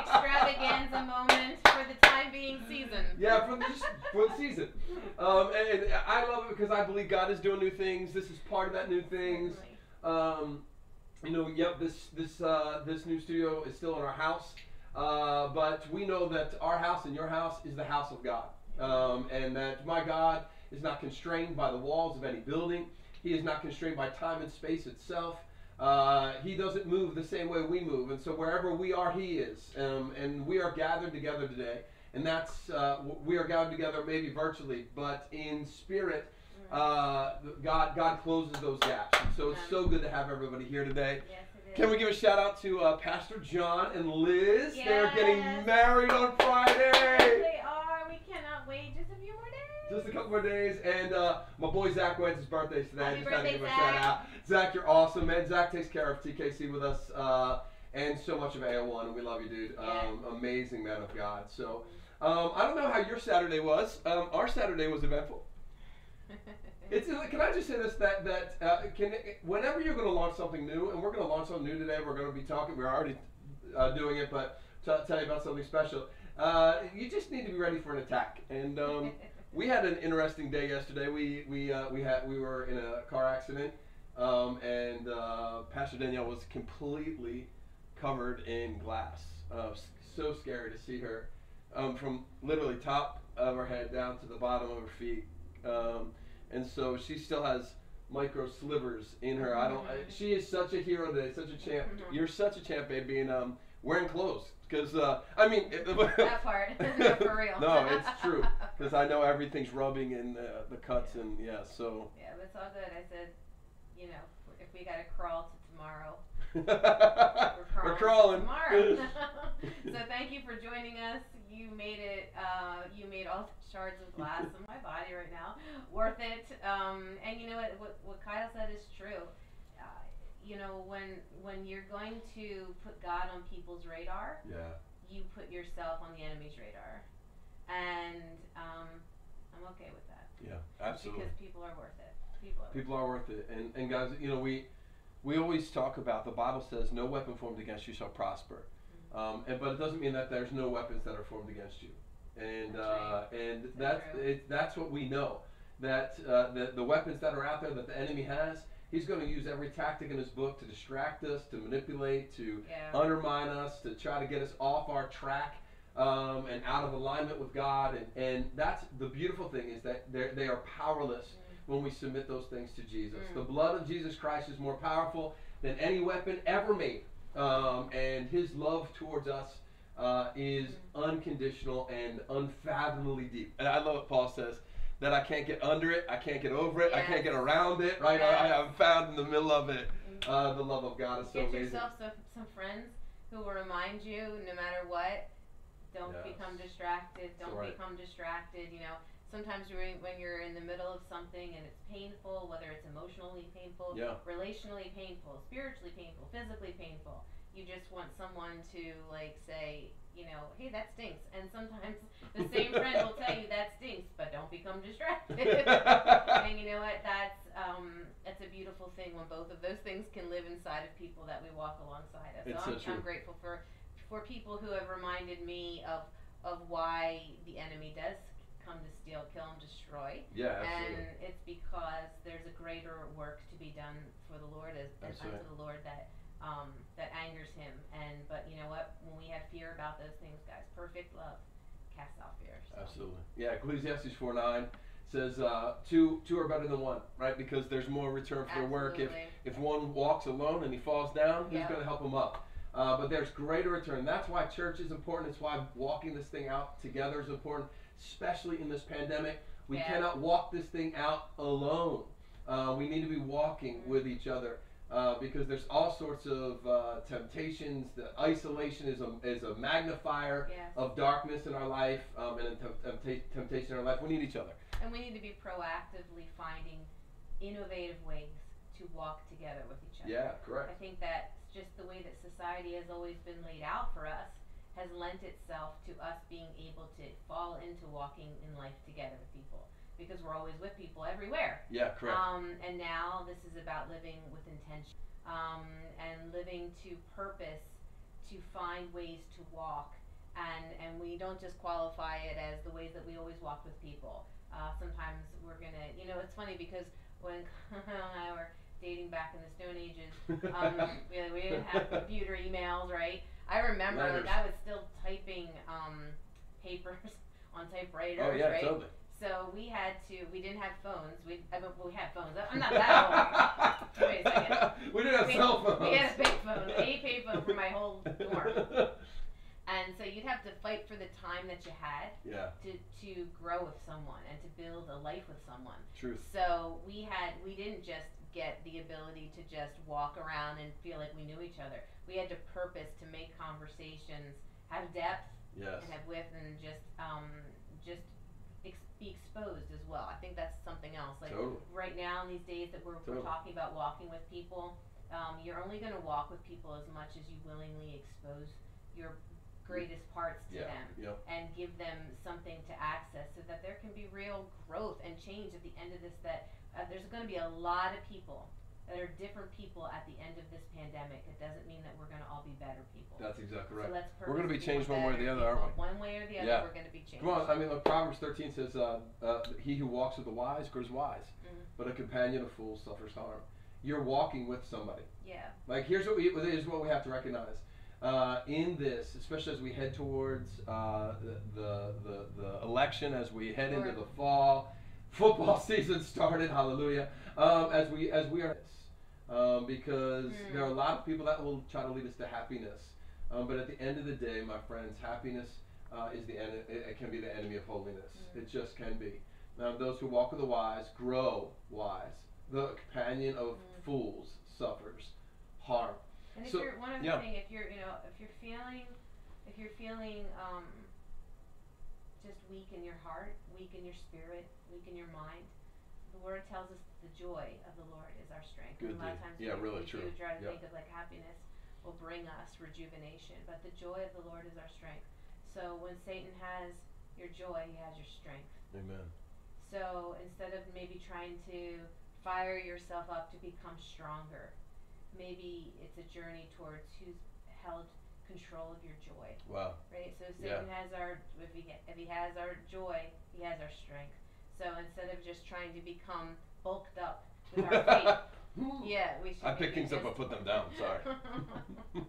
extravaganza moment for the time being season. Yeah, for the, for the season. Um, and, and I love it because I believe God is doing new things. This is part of that new things. Um, you know, yep, this this uh, this new studio is still in our house, uh, but we know that our house and your house is the house of God, um, and that my God is not constrained by the walls of any building. He is not constrained by time and space itself. Uh, he doesn't move the same way we move, and so wherever we are, He is. Um, and we are gathered together today, and that's uh, we are gathered together maybe virtually, but in spirit. Uh, God, God closes those gaps. And so it's so good to have everybody here today. Yes. Can we give a shout out to uh, Pastor John and Liz? They're getting married on Friday. Yes, they are. We cannot wait just Just a couple more days, and uh, my boy Zach went his birthday today. Happy Just had to birthday, give him a Zach. shout out. Zach, you're awesome, man. Zach takes care of TKC with us, uh, and so much of AO1, and we love you, dude. Um, amazing man of God. So, um, I don't know how your Saturday was. Um, our Saturday was eventful. It's, can I just say this that that uh, can whenever you're going to launch something new, and we're going to launch something new today, we're going to be talking. We're already uh, doing it, but t- tell you about something special. Uh, you just need to be ready for an attack. And um, we had an interesting day yesterday. We we uh, we had we were in a car accident, um, and uh, Pastor Danielle was completely covered in glass. Uh, so scary to see her um, from literally top of her head down to the bottom of her feet. Um, and so she still has micro slivers in her. I don't. I, she is such a hero today, such a champ. Mhm. You're such a champ, babe, being um wearing clothes. Because uh, I mean, that part. no, for real. no, it's true. Because I know everything's rubbing in uh, the cuts and yeah. So Yeah, but it's all good. I said, you know, if we gotta crawl to tomorrow, we're crawling. tomorrow. so thank you for joining us. You made it. Uh, you made all the shards of glass in my body right now worth it. Um, and you know what? What, what Kyle said is true. You know, when when you're going to put God on people's radar, yeah. you put yourself on the enemy's radar, and um, I'm okay with that Yeah. Absolutely. because people are worth it. People are. People are worth it, and and guys, you know we we always talk about the Bible says no weapon formed against you shall prosper, um, and but it doesn't mean that there's no weapons that are formed against you, and That's uh, and So that's it, that's what we know that uh, the the weapons that are out there that the enemy has. He's going to use every tactic in his book to distract us, to manipulate, to Yeah. undermine us, to try to get us off our track um, and out of alignment with God. And, and that's the beautiful thing is that they are powerless when we submit those things to Jesus. Mm. The blood of Jesus Christ is more powerful than any weapon ever made. Um, and his love towards us uh, is unconditional and unfathomably deep. And I love what Paul says that I can't get under it, I can't get over it, I can't get around it, right? Yes. I, I'm found in the middle of it. Uh, the love of God is so Get amazing. yourself some, some friends who will remind you, no matter what, don't Yes. become distracted. Don't right. become distracted. You know, sometimes when you're in the middle of something and it's painful, whether it's emotionally painful, Yeah. relationally painful, spiritually painful, physically painful, you just want someone to like say, you know, hey, that stinks. And sometimes the same friend will tell you that stinks, but don't become distracted. and you know what? That's um, that's a beautiful thing when both of those things can live inside of people that we walk alongside of. It's so so I'm, true. I'm grateful for for people who have reminded me of of why the enemy does come to steal, kill, and destroy. yeah, absolutely. And it's because there's a greater work to be done for the Lord as, as unto the Lord that um, that angers him. And but you know what? When we have fear about those things, guys, perfect love casts out fear. So. Absolutely. Yeah, Ecclesiastes 4 9 says uh, two two are better than one, right? Because there's more return for their work. If if one walks alone and he falls down, who's Yeah. going to help him up? Uh, but there's greater return. That's why church is important. It's why walking this thing out together is important, especially in this pandemic. We Yeah. cannot walk this thing out alone. Uh, we need to be walking Mm-hmm. with each other. Uh, because there's all sorts of uh, temptations. The isolation is a, is a magnifier Yes. of darkness in our life um, and temp- tempta- temptation in our life. We need each other. And we need to be proactively finding innovative ways to walk together with each other. Yeah, correct. I think that just the way that society has always been laid out for us has lent itself to us being able to fall into walking in life together with people because we're always with people everywhere. Yeah, correct. Um, and now this is about living with intention um, and living to purpose to find ways to walk, and and we don't just qualify it as the ways that we always walk with people. Uh, sometimes we're gonna, you know, it's funny because when Kyle and I were dating back in the Stone Ages, um, we, we didn't have computer emails, right? I remember Letters. like I was still typing um, papers on typewriters, oh yeah, right? totally. So we had to. We didn't have phones. We I mean, we had phones. I'm not that old. Wait a second. we didn't have We- cell phones. We had a big phone, a payphone for my whole dorm. And so you'd have to fight for the time that you had yeah, to to grow with someone and to build a life with someone. truth. So we had we didn't just get the ability to just walk around and feel like we knew each other. We had to purpose to make conversations have depth Yes. and have width and just um just ex- be exposed as well. I think that's something else. Like Totally. right now in these days that we're, we're talking about walking with people, um, you're only going to walk with people as much as you willingly expose your greatest parts to Yeah. them Yep. and give them something to access so that there can be real growth and change at the end of this that uh, there's going to be a lot of people that are different people at the end of this pandemic it doesn't mean that we're going to all be better people That's exactly right. so let's We're gonna be changed one way or the other, aren't people. one way or the other Yeah. we're going to be changed Come on, I mean, look, Proverbs 13 says, uh, uh, "He who walks with the wise grows wise, Mhm. but a companion of fools suffers harm." You're walking with somebody. yeah Like here's what we here's what we have to recognize. Uh, in this, especially as we head towards uh, the, the the the election, as we head into the fall, football season started. Hallelujah! Um, as we as we are, um, because Mm. there are a lot of people that will try to lead us to happiness, um, but at the end of the day, my friends, happiness uh, is the en- it, it can be the enemy of holiness. Mm. It just can be. Um, those who walk with the wise grow wise. The companion of Mm. fools suffers harm. And if So- you're one other yeah. thing, if you're you know if you're feeling if you're feeling um, just weak in your heart, weak in your spirit, weak in your mind, the word tells us the joy of the Lord is our strength. Good and a lot of times Yeah, we, really we true. do try to Yeah. think of like happiness will bring us rejuvenation, but the joy of the Lord is our strength. So when Satan has your joy, he has your strength. Amen. So instead of maybe trying to fire yourself up to become stronger, maybe it's a journey towards who's held control of your joy, Wow. right? So Yeah. Satan has our if he if he has our joy, he has our strength. So instead of just trying to become bulked up with our faith, yeah, we should. I pick maybe things up, I put them down. Sorry.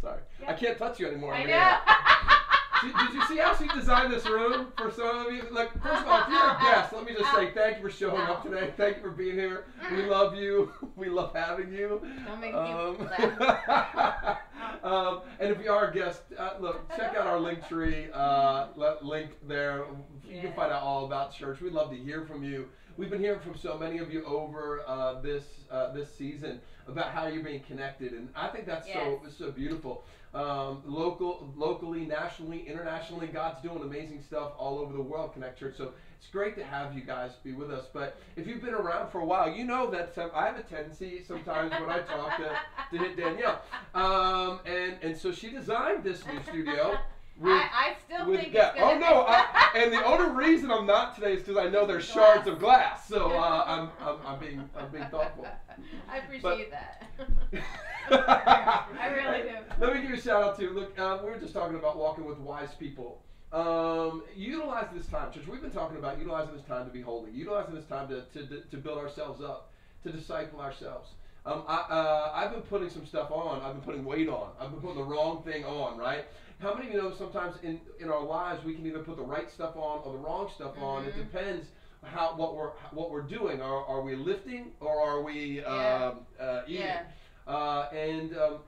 Sorry. I can't touch you anymore. I know. here. Did you see how she designed this room for some of you? Like, first of all, if you're a guest, let me just say thank you for showing up today. Thank you for being here. We love you. We love having you. Don't make Um, me laugh. um, and if you are a guest, uh, look, check out our link tree. Uh, link there. You can find out all about church. We'd love to hear from you. We've been hearing from so many of you over uh, this uh, this season about how you're being connected, and I think that's so Yes. so beautiful. Um, local, locally, nationally, internationally, God's doing amazing stuff all over the world. Connect Church. So it's great to have you guys be with us. But if you've been around for a while, you know that I have a tendency sometimes when I talk to, to hit Danielle, um, and and so she designed this new studio. With, I, I still think ga- oh no! I, and the only reason I'm not today is because I know there's shards of glass. So uh, I'm, I'm I'm being I'm being thoughtful. I appreciate that. I I really do. Let me give you a shout out to look. Uh, we were just talking about walking with wise people. Um, utilize this time, church. We've been talking about utilizing this time to be holy, utilizing this time to, to, to build ourselves up, to disciple ourselves. Um, I, uh, I've been putting some stuff on. I've been putting weight on. I've been putting the wrong thing on, right? How many of you know sometimes in, in our lives we can either put the right stuff on or the wrong stuff on? It Mhm. depends how what we're what we're doing. Are, are we lifting or are we Yeah. um, uh, eating? Yeah. Uh, and um,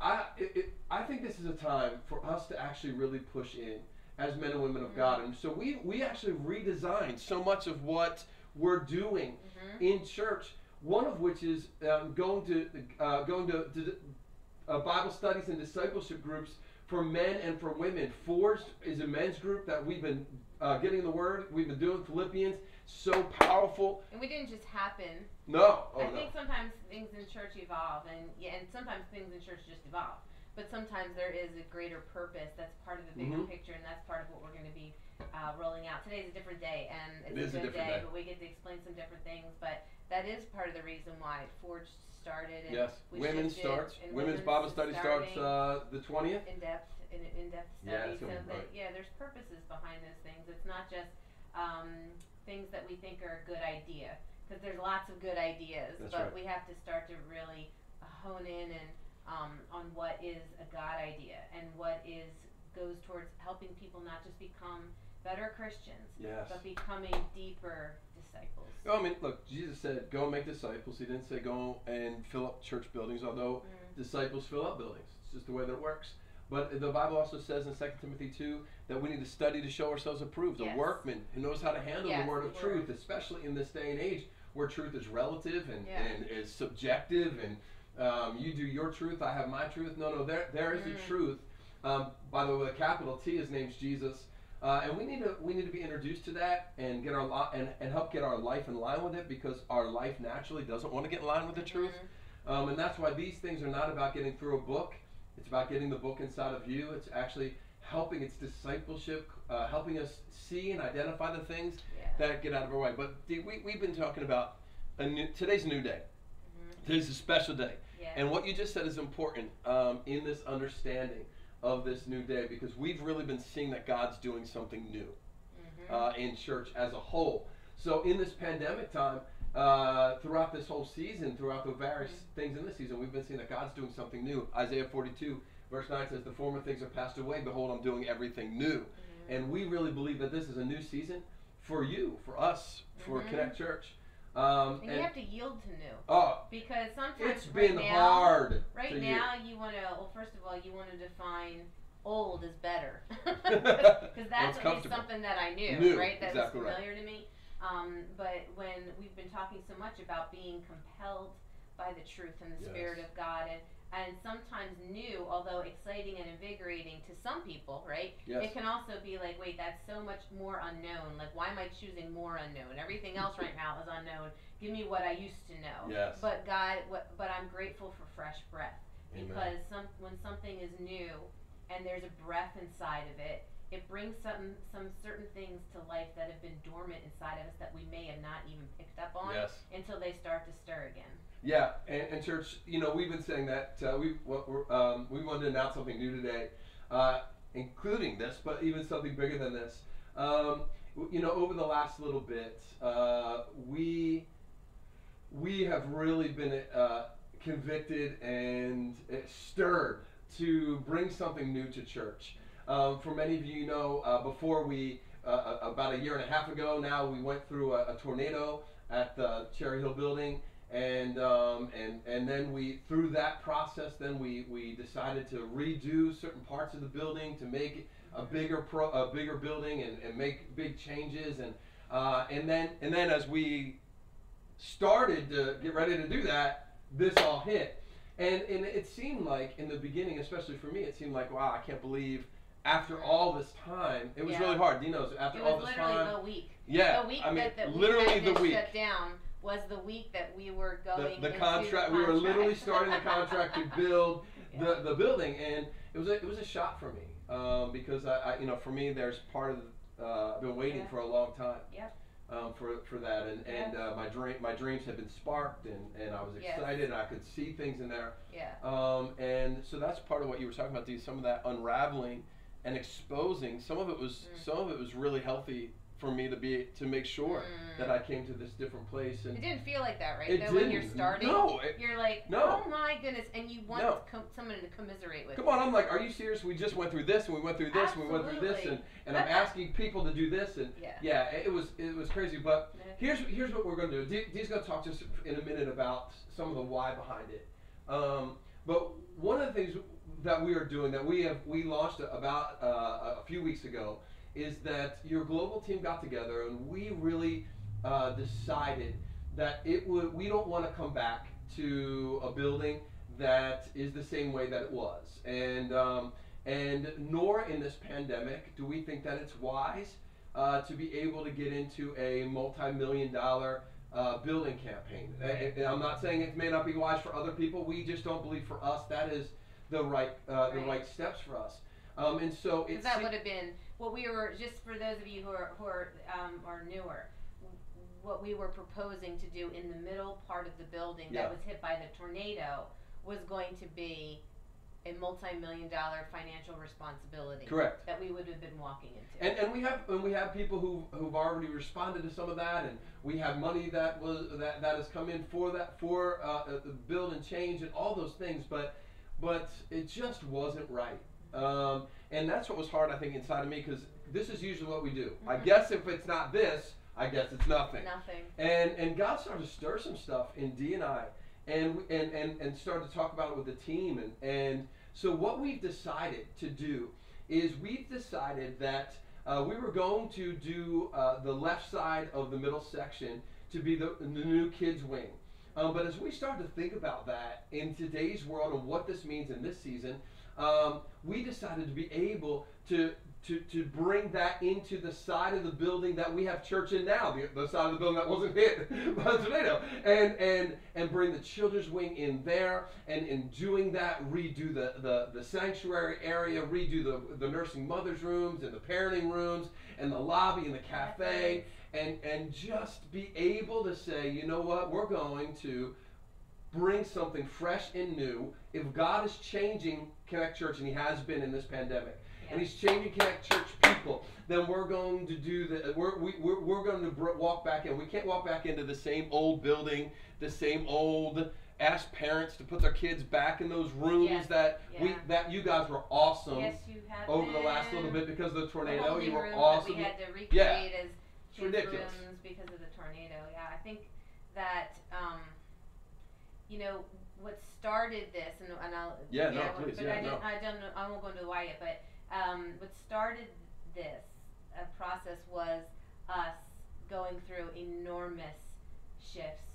I, it, it, I think this is a time for us to actually really push in as men and women of God. And so we, we actually redesigned so much of what we're doing Mhm. in church. One of which is um, going to uh, going to, to uh, Bible studies and discipleship groups for men and for women. Forged is a men's group that we've been uh, getting the word. We've been doing Philippians. So powerful. And we didn't just happen. No, oh I no. think sometimes things in church evolve, and yeah, and sometimes things in church just evolve. but sometimes there is a greater purpose that's part of the bigger Mhm. picture, and that's part of what we're going to be uh, rolling out. Today's a different day, and it's It is a a good different day, day. but we get to explain some different things. But that is part of the reason why Forge started. And Yes, we women starts. and Women's women's Bible study starts uh, the twentieth. in depth, in, in depth study. it's so that right. yeah, there's purposes behind those things. It's not just um, things that we think are a good idea, because there's lots of good ideas, That's but right. we have to start to really hone in and um, on what is a God idea and what is goes towards helping people not just become better Christians, Yes. but becoming deeper disciples. Oh, I mean, look, Jesus said, "Go and make disciples." He didn't say, "Go and fill up church buildings," although Mm. disciples fill up buildings. It's just the way that it works. But the Bible also says in 2 Timothy 2 that we need to study to show ourselves approved, a workman who knows how to handle Yes, the word the of word. truth, especially in this day and age where truth is relative and, Yeah. and is subjective and um, you do your truth, I have my truth. No, no, there, there is a Mm. truth. Um, by the way, with a capital T, his name's Jesus. Uh, and we need to we need to be introduced to that and get our li- and, and help get our life in line with it because our life naturally doesn't want to get in line with the truth. Mhm. Um, and that's why these things are not about getting through a book. It's about getting the book inside of you. It's actually helping. It's discipleship, uh, helping us see and identify the things Yeah. that get out of our way. But we we've been talking about a new, today's a new day. Mhm. Today's a special day. Yeah. And what you just said is important um, in this understanding of this new day because we've really been seeing that God's doing something new Mhm. uh, in church as a whole. So in this pandemic time, uh, throughout this whole season, throughout the various things in this season, we've been seeing that God's doing something new. Isaiah 42, verse 9 says, The former things are passed away. Behold, I'm doing everything new. Mhm. And we really believe that this is a new season for you, for us, for Mhm. Connect Church. Um, and you have to yield to new oh, because sometimes it's right been now, hard. Right now, you want to. Well, first of all, you want to define old as better, because that's at least something that I knew, New, right? That exactly was right. familiar to me. Um, but when we've been talking so much about being compelled by the truth and the Yes. Spirit of God, and and sometimes new, although exciting and invigorating to some people, right? Yes. It can also be like, wait, that's so much more unknown. Like, why am I choosing more unknown? Everything else right now is unknown. Give me what I used to know. Yes. But God, what, but I'm grateful for fresh breath Amen. because some when something is new and there's a breath inside of it, it brings some some certain things to life that have been dormant inside of us that we may have not even picked up on Yes. until they start to stir again. Yeah, and, and church, you know, we've been saying that uh, we um, we wanted to announce something new today, uh, including this, but even something bigger than this. Um, you know, over the last little bit, uh, we we have really been uh, convicted and uh, stirred to bring something new to church. Um, for many of you, you know, uh, before we about a year and a half ago now, we went through a, a tornado at the Cherry Hill building and um, and and then we through that process then we we decided to redo certain parts of the building to make a bigger pro a bigger building and, and make big changes. And uh, and then and then as we started to get ready to do that this all hit. And and it seemed like in the beginning especially for me it seemed like wow I can't believe after all this time it was Yeah. really hard. Dino's after It all was this literally time the week. yeah the week I mean that, that literally we had the week. shut down was the week that we were going the into contract. the We were literally starting the contract to build Yeah. the, the building, and it was a, it was a shock for me um, because I, I you know for me there's part of uh, I've been waiting Yeah. for a long time. Yep. Um, for, for that and, and uh, my dream my dreams had been sparked and, and I was Yes. excited and I could see things in there Yeah. um, and so that's part of what you were talking about these some of that unraveling and exposing some of it was Mm. some of it was really healthy for me to be to make sure Mm. that I came to this different place and It didn't feel like that, right? it though, when you're starting, no it, you're like, No. oh my goodness, and you want No. com- someone to commiserate with. Come on, I'm like, are you serious? We just went through this, and we went through this, and we went through this, and, and I'm asking people to do this, and Yeah. yeah, it was it was crazy. But here's here's what we're gonna do. Dee, Dee's gonna talk to us in a minute about some of the why behind it. Um, but one of the things that we are doing that we have we launched about uh, a few weeks ago is that your global team got together and we really uh, decided that it would we don't want to come back to a building that is the same way that it was and um, and nor in this pandemic do we think that it's wise uh, to be able to get into a multi-million dollar uh, building campaign. And- I'm not saying it may not be wise for other people. We just don't believe for us that is the right uh, the Right. right steps for us. Um, and so it's that would have been what we were, just for those of you who are, who are, um, are newer, what we were proposing to do in the middle part of the building Yeah. that was hit by the tornado was going to be a multi-million dollar financial responsibility. correct. That we would have been walking into. And, and we have and we have people who who've already responded to some of that, and we have money that was that, that has come in for that for uh, uh, build and change and all those things, but but it just wasn't right. Um, and that's what was hard, I think, inside of me because this is usually what we do. I Mhm. guess if it's not this, I guess it's nothing. Nothing. And and God started to stir some stuff in D and I, and and and and started to talk about it with the team, and and so what we've decided to do is we've decided that uh, we were going to do uh, the left side of the middle section to be the, the new kids wing. Um, but as we start to think about that in today's world and what this means in this season, um, we decided to be able to, to, to bring that into the side of the building that we have church in now, the, the side of the building that wasn't hit by the tornado, and, and, and bring the children's wing in there, and in doing that, redo the, the, the sanctuary area, redo the, the nursing mothers' rooms, and the parenting rooms, and the lobby, and the cafe, and, and just be able to say, you know what, we're going to bring something fresh and new. If God is changing Connect Church, and He has been in this pandemic, and He's changing Connect Church people, then we're going to do the we're we, we're, we're going to br- walk back in. We can't walk back into the same old building, the same old. Ask parents to put their kids back in those rooms Yes, that we that you guys were awesome Yes, over the last little bit because of the The tornado. holding You were awesome. We had to recreate Yeah. as It's ridiculous. because of the tornado. Yeah, I think that um, you know what started this, and, and I'll Yeah, no, please, but yeah, I didn't, no. I don't know, I won't go into the why yet, but um, what started this uh, process was us going through enormous shifts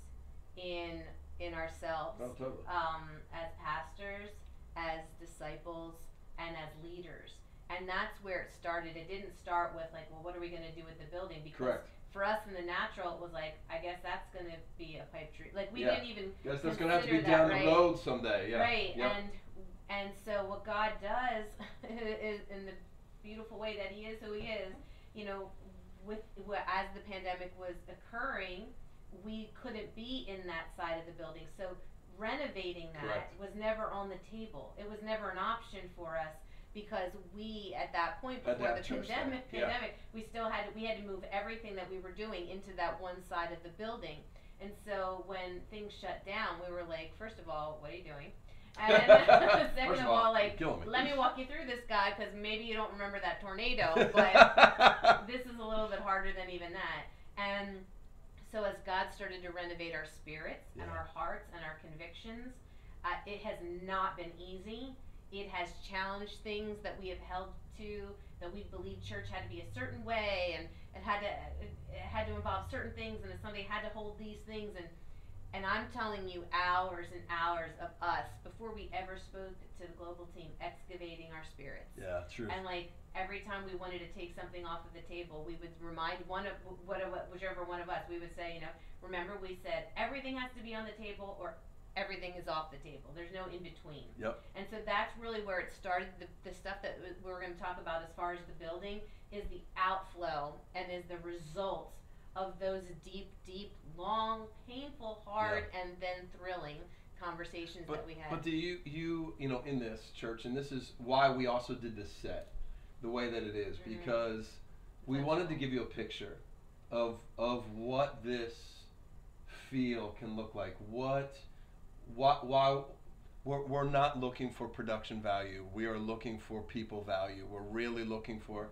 in in ourselves Oh, totally. um, as pastors, as disciples, and as leaders. And that's where it started. It didn't start with like, well, what are we going to do with the building? Because Correct. For us in the natural, it was like, I guess that's going to be a pipe dream. Like we Yeah. didn't even Guess that's gonna have to be that, down right? the road someday. Yeah. right. Yep. And and so what God does is in the beautiful way that He is who He is. You know, with as the pandemic was occurring, we couldn't be in that side of the building. So renovating that Correct. was never on the table. It was never an option for us because we at that point before have the pandemic yeah. pandemic we still had to, we had to move everything that we were doing into that one side of the building. And so when things shut down, we were like, first of all, what are you doing? And second of all, you're like, me. let me walk you through this guy because maybe you don't remember that tornado, but this is a little bit harder than even that. And so as God started to renovate our spirits and our hearts and our convictions, uh, it has not been easy. It has challenged things that we have held to, that we believed church had to be a certain way, and it had to it, had to involve certain things, and somebody had to hold these things, and and I'm telling you, hours and hours of us before we ever spoke to the global team, excavating our spirits. yeah, true. And like every time we wanted to take something off of the table, we would remind one of whatever, whichever one of us, we would say, you know, remember we said everything has to be on the table or everything is off the table. There's no in between. Yep. And so that's really where it started. The, the stuff that we- we're going to talk about as far as the building is the outflow and is the result of those deep, deep, long, painful, hard, and then thrilling conversations that we had. but do you you you know in this church, and this is why we also did this set the way that it is, Mhm. because we wanted to give you a picture of of what this feel can look like. What why why we're, we're not looking for production value. We are looking for people value. We're really looking for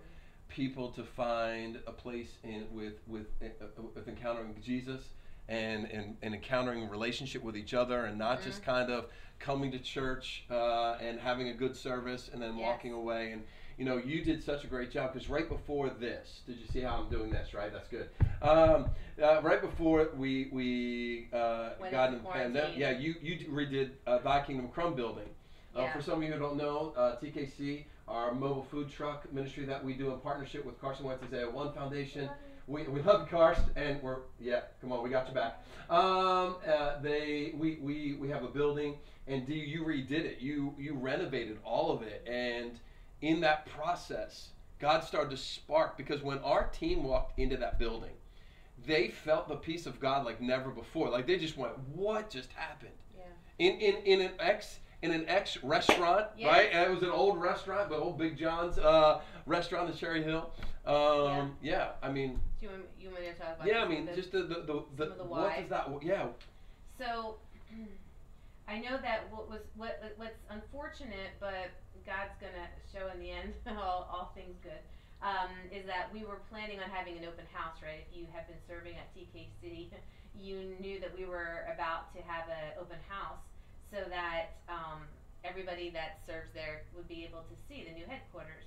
people to find a place in with with uh, uh, with encountering Jesus and, and and encountering relationship with each other and not just kind of coming to church uh, and having a good service and then Yes. walking away and you know you did such a great job because right before this did you see how I'm doing this right that's good um, uh, right before we we uh, got into into the pandemic yeah you you redid uh, Thy Kingdom Crumb building uh, Yeah. for some of you who don't know, uh, TKC, our mobile food truck ministry that we do in partnership with Carson Wentz Isaiah One Foundation, we, we love Karst, and we're yeah. Come on, we got you back. Um, uh, they we, we we have a building, and D, you redid it. You you renovated all of it, and in that process, God started to spark because when our team walked into that building, they felt the peace of God like never before. Like they just went, "What just happened?" Yeah. In in in an ex in an ex restaurant, Yes. right? And it was an old restaurant, but old Big John's uh, restaurant in Cherry Hill. Um, yeah. I mean, Do you want, you want me to talk about yeah. I mean, the- just the the, the, the, the what does that? Yeah. So, I know that what was what what's unfortunate, but God's gonna show in the end all, all things good. Um, is that we were planning on having an open house, right? If you have been serving at TKC, you knew that we were about to have an open house, so that um, everybody that serves there would be able to see the new headquarters.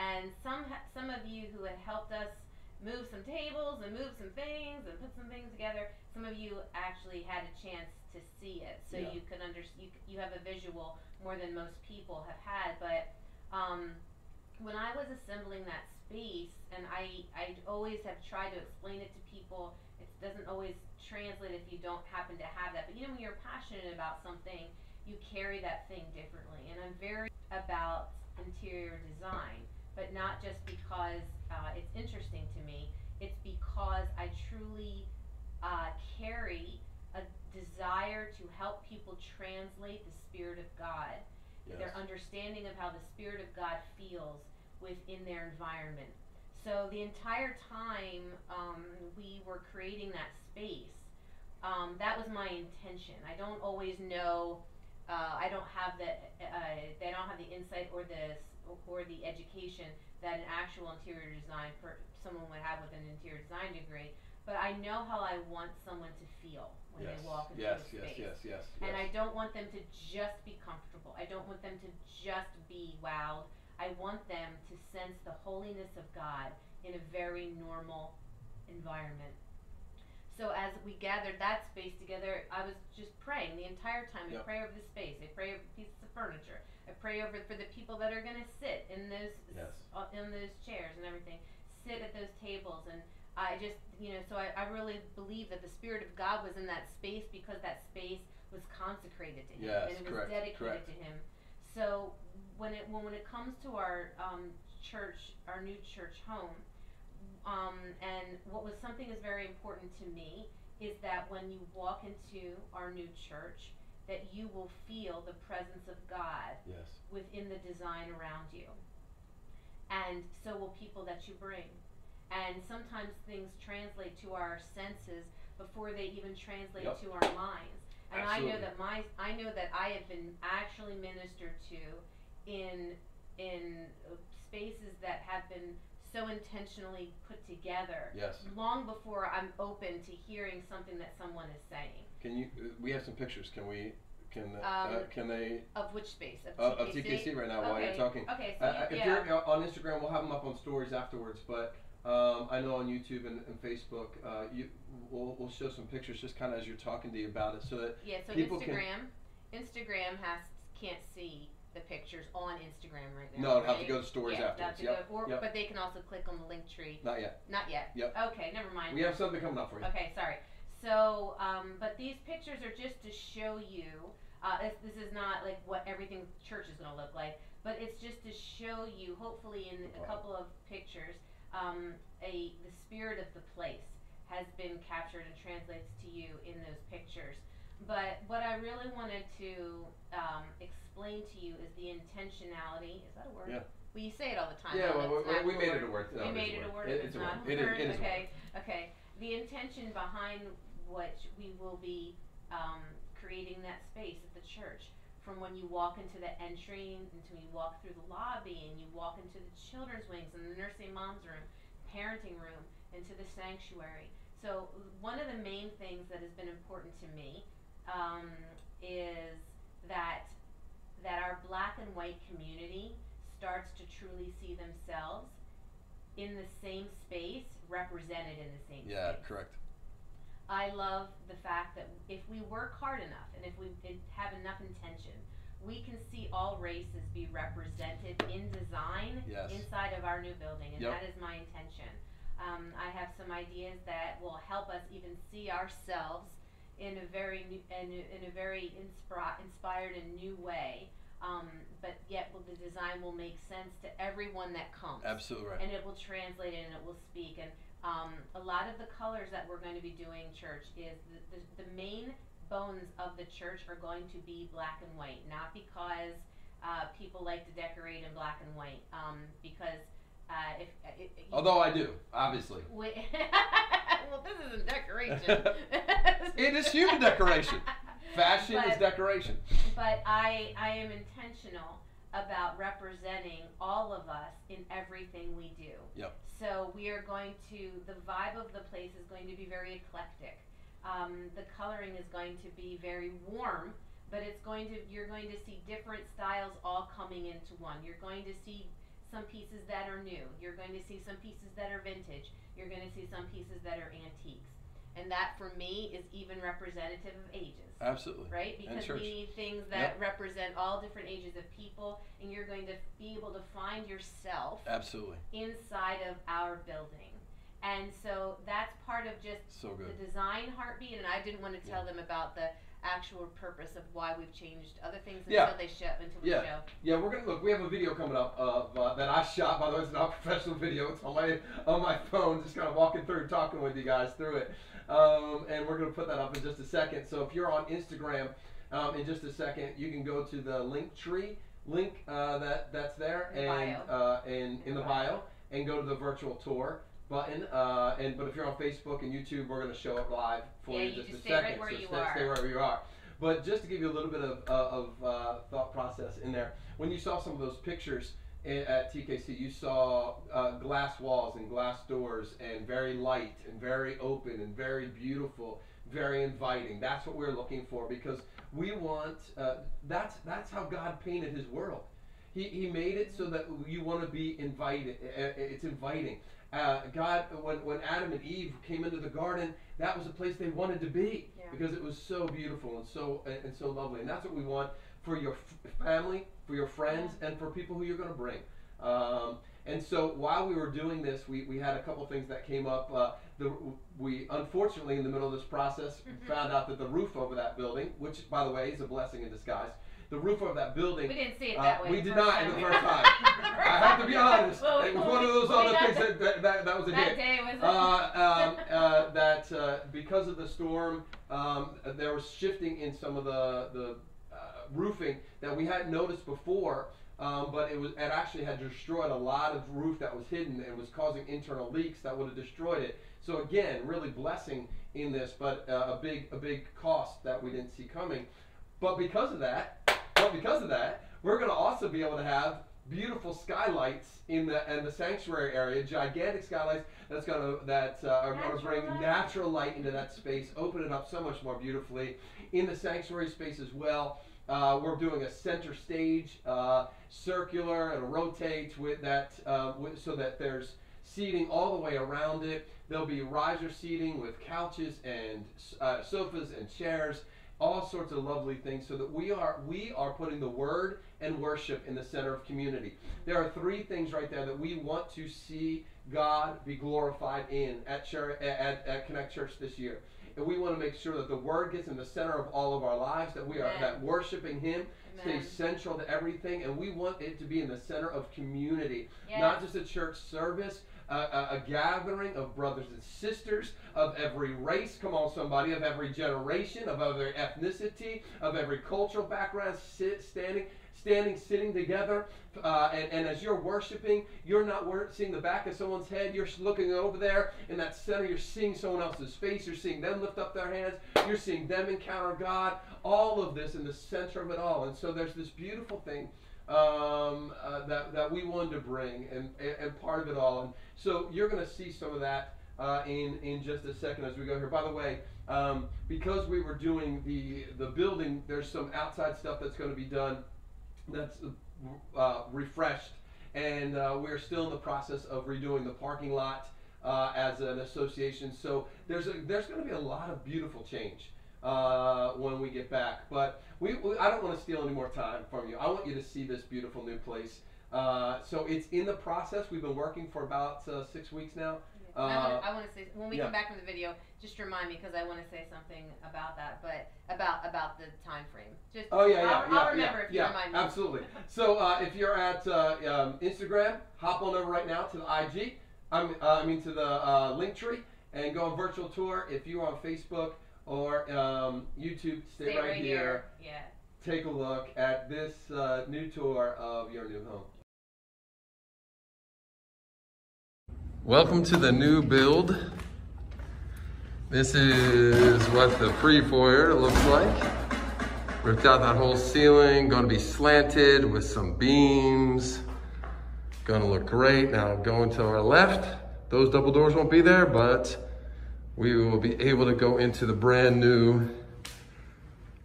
And some some of you who had helped us move some tables and move some things and put some things together, some of you actually had a chance to see it, so Yeah. you could under you, you have a visual more than most people have had. But um, when I was assembling that space, and I I always have tried to explain it to people, it doesn't always translate if you don't happen to have that. But you know when you're passionate about something, you carry that thing differently. And I'm very about interior design, but not just because uh, it's interesting to me. It's because I truly uh, carry a desire to help people translate the Spirit of God, their understanding of how the Spirit of God feels within their environment. So the entire time um, we were creating that space, um, that was my intention. I don't always know. Uh, I don't have the. Uh, they don't have the insight or the or the education that an actual interior design per, someone would have with an interior design degree. But I know how I want someone to feel when yes. they walk into yes. the Yes. space. Yes. Yes. And yes. I don't want them to just be comfortable. I don't want them to just be wowed. I want them to sense the holiness of God in a very normal environment. So as we gathered that space together, I was just praying the entire time. I Yep. pray over the space. I pray over pieces of furniture. I pray over for the people that are going to sit in those Yes. uh, in those chairs and everything, sit at those tables and I just, you know, so I, I really believe that the Spirit of God was in that space because that space was consecrated to Him Yes, and it was correct, dedicated correct. to Him. So when it when, when it comes to our um, church, our new church home, um, and what was something is very important to me is that when you walk into our new church, that you will feel the presence of God yes. within the design around you. And so will people that you bring. And sometimes things translate to our senses before they even translate Yep. to our minds. And I know that my I know that I have been actually ministered to in in uh, spaces that have been so intentionally put together Yes. long before I'm open to hearing something that someone is saying. Can you? Uh, we have some pictures. Can we? Can uh, Um, can they? Of which space? Of Uh, TKC? of TKC right now while you're Okay. talking. Okay, so Uh, you, uh, if yeah. you're uh, on Instagram, we'll have them up on stories afterwards. But um, I know on YouTube and, and Facebook, uh, you we'll, we'll show some pictures just kind of as you're talking to you about it, so that Yeah, so people can- Instagram, Instagram has can't see the pictures on Instagram right now. no, have to right? go to stories yeah, they'll have Yep. to go, or, yep. but they can also click on the link tree. Not yet. Not yet. Yep. Okay, never mind. We have something coming up for you. Okay, sorry. So, um, but these pictures are just to show you. Uh, this, this is not like what everything church is going to look like, but it's just to show you, hopefully, in a couple of pictures, um, a the spirit of the place has been captured and translates to you in those pictures. But what I really wanted to um, explain to you is the intentionality. Is that a word? Yeah. Well, you say it all the time. Yeah, well, we, we made it a word. We made it a word. It, it's a not word. Word, a okay. Okay. The intention behind what we will be um, creating that space at the church, from when you walk into the entry, until you walk through the lobby, and you walk into the children's wings and the nursing moms room, parenting room, into the sanctuary. So one of the main things that has been important to me um, is that that our black and white community starts to truly see themselves in the same space, represented in the same Yeah, space. correct. I love the fact that if we work hard enough and if we have enough intention, we can see all races be represented in design Yes. inside of our new building, and Yep. that is my intention. Um, I have some ideas that will help us even see ourselves in a very new, in, a, in a very inspira- inspired and new way. Um, but yet, will the design will make sense to everyone that comes Absolutely right. and it will translate and it will speak. And um, a lot of the colors that we're going to be doing, church, is the, the, the main bones of the church are going to be black and white, not because uh, people like to decorate in black and white, um, because uh, if it, it, Although I do, obviously. well, this isn't decoration. It is human decoration. Fashion is decoration. but I I am intentional about representing all of us in everything we do. Yep. So we are going to the vibe of the place is going to be very eclectic. Um, the coloring is going to be very warm, but it's going to you're going to see different styles all coming into one. You're going to see some pieces that are new. You're going to see some pieces that are vintage. You're going to see some pieces that are antiques. And that for me is even representative of ages Absolutely. right? Because we need things that represent all different ages of people, and you're going to be able to find yourself Absolutely. inside of our building. And so that's part of just So good. the design heartbeat, and I didn't want to tell them about the actual purpose of why we've changed other things until Yeah. they show until we Yeah. show. Yeah, we're gonna look. We have a video coming up of uh, that I shot. By the way, it's not a professional video. It's on my on my phone, just kind of walking through, talking with you guys through it. Um, and we're gonna put that up in just a second. So if you're on Instagram, um, in just a second, you can go to the link tree link uh, that that's there In and bio. uh, and in, the bio, and go to the virtual tour button. Uh, and but if you're on Facebook and YouTube, we're gonna show it live for Yeah, you you just just a right second. where so stay, stay wherever you are. But just to give you a little bit of, uh, of uh, thought process in there, when you saw some of those pictures at TKC, you saw uh, glass walls and glass doors and very light and very open and very beautiful, very inviting. That's what we're looking for because we want. Uh, that's that's how God painted His world. He, he made it so that you want to be invited. It's inviting. Uh, God, when, when Adam and Eve came into the garden, that was a place they wanted to be Yeah. because it was so beautiful and so and, and so lovely. And that's what we want for your f- family, for your friends, and for people who you're going to bring. Um, and so while we were doing this, we, we had a couple things that came up. Uh, the, we unfortunately, in the middle of this process, Mhm. found out that the roof over that building, which by the way is a blessing in disguise, the roof of that building We didn't see it Uh, that way. we did not time. the first time. I have to be honest. Well, It was we- one of those other things that, that, that, that was a that hit. day was. Uh, um, uh, that uh, because of the storm, um, there was shifting in some of the the uh, roofing that we hadn't noticed before. Um, but it was it actually had destroyed a lot of roof that was hidden and was causing internal leaks that would have destroyed it. So again, really blessing in this, but uh, a big a big cost that we didn't see coming. But because of that, but because of that, we're going to also be able to have beautiful skylights in the in the sanctuary area, gigantic skylights that's going to that uh, are going to bring light. natural light into that space, open it up so much more beautifully. In the sanctuary space as well, uh, we're doing a center stage, uh, circular, it'll rotate with that uh, with, so that there's seating all the way around it. There'll be riser seating with couches and uh, sofas and chairs all sorts of lovely things so that we are we are putting the word and worship in the center of community there are three things right there that we want to see god be glorified in at, Chur- at, at connect church this year and we want to make sure that the word gets in the center of all of our lives that we are Amen. that worshiping him Amen. stays central to everything and we want it to be in the center of community Yes. not just a church service a, a, a gathering of brothers and sisters of every race, come on, somebody, of every generation, of every ethnicity, of every cultural background, sit, standing, standing, sitting together. Uh, and, and as you're worshiping, you're not seeing the back of someone's head. You're looking over there in that center. You're seeing someone else's face. You're seeing them lift up their hands. You're seeing them encounter God. All of this in the center of it all. And so there's this beautiful thing um, uh, that, that we wanted to bring and, and, part of it all. And so you're going to see some of that uh, in, in just a second as we go here. By the way, um, because we were doing the, the building, there's some outside stuff that's going to be done that's uh, refreshed. And uh, we're still in the process of redoing the parking lot uh, as an association. So there's, there's going to be a lot of beautiful change uh, when we get back. But we, we, I don't want to steal any more time from you. I want you to see this beautiful new place. Uh, so it's in the process. We've been working for about uh, six weeks now, I Uh, want to say when we yeah. come back from the video, just remind me because I want to say something about that, but about about the time frame. Just Oh yeah, yeah, I'll, yeah, I'll remember yeah, if you yeah, remind me. absolutely. So uh, if you're at uh, um, Instagram, hop on over right now to the IG. I'm, uh, I mean to the uh, link tree and go on virtual tour. If you're on Facebook or um, YouTube, stay, Stay right, here. Yeah. Take a look at this uh, new tour of your new home. Welcome to the new build. This is what the free foyer looks like. Ripped out that whole ceiling, gonna be slanted with some beams. Gonna look great. Now going to our left, those double doors won't be there, but we will be able to go into the brand new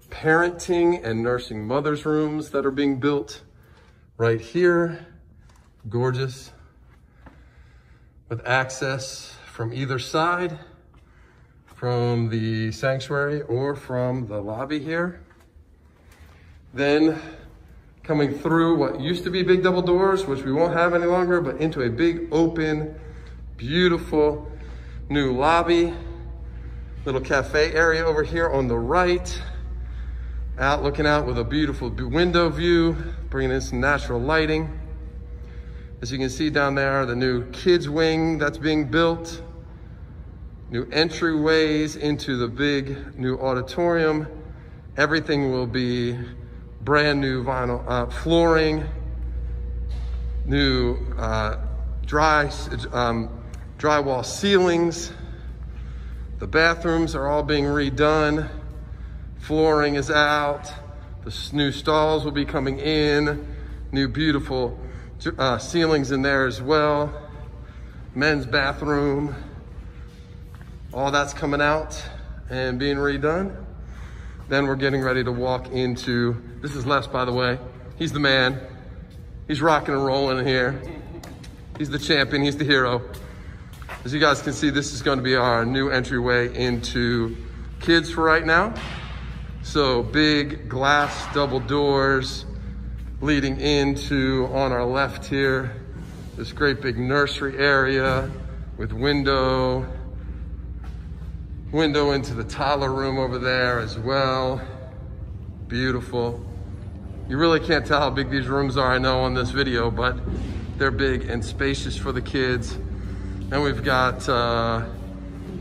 parenting and nursing mothers rooms that are being built right here. Gorgeous. With access from either side, from the sanctuary or from the lobby here. Then coming through what used to be big double doors, which we won't have any longer, but into a big open, beautiful new lobby. Little cafe area over here on the right. Out looking out with a beautiful window view, bringing in some natural lighting. As you can see down there, the new kids wing that's being built. New entryways into the big new auditorium. Everything will be brand new vinyl uh, flooring, new uh, dry um, drywall ceilings. The bathrooms are all being redone. Flooring is out. The new stalls will be coming in. New beautiful uh, ceilings in there as well. Men's bathroom. All that's coming out and being redone. Then we're getting ready to walk into, this is Les, by the way. He's the man. He's rocking and rolling here. He's the champion, he's the hero. As you guys can see, this is gonna be our new entryway into kids for right now. So big glass double doors leading into, on our left here, this great big nursery area with window, window into the toddler room over there as well. Beautiful. You really can't tell how big these rooms are, I know, on this video, but they're big and spacious for the kids. And we've got, uh,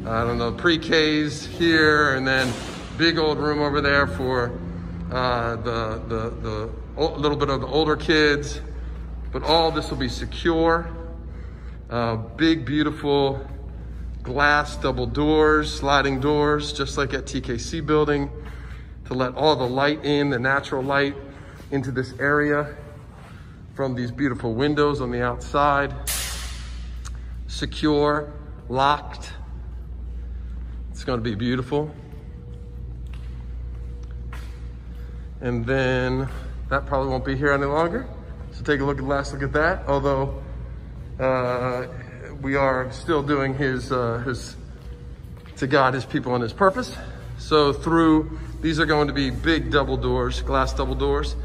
I don't know, pre-Ks here, and then big old room over there for uh, the, the, the o- little bit of the older kids. But all this will be secure. Uh, big, beautiful glass double doors, sliding doors, just like at TKC building, to let all the light in, the natural light into this area from these beautiful windows on the outside. Secure, locked. It's gonna be beautiful. And then that probably won't be here any longer. So take a look at last look at that. Although uh, we are still doing his uh, his to God, his people, and his purpose. So through these are going to be big double doors, glass double doors,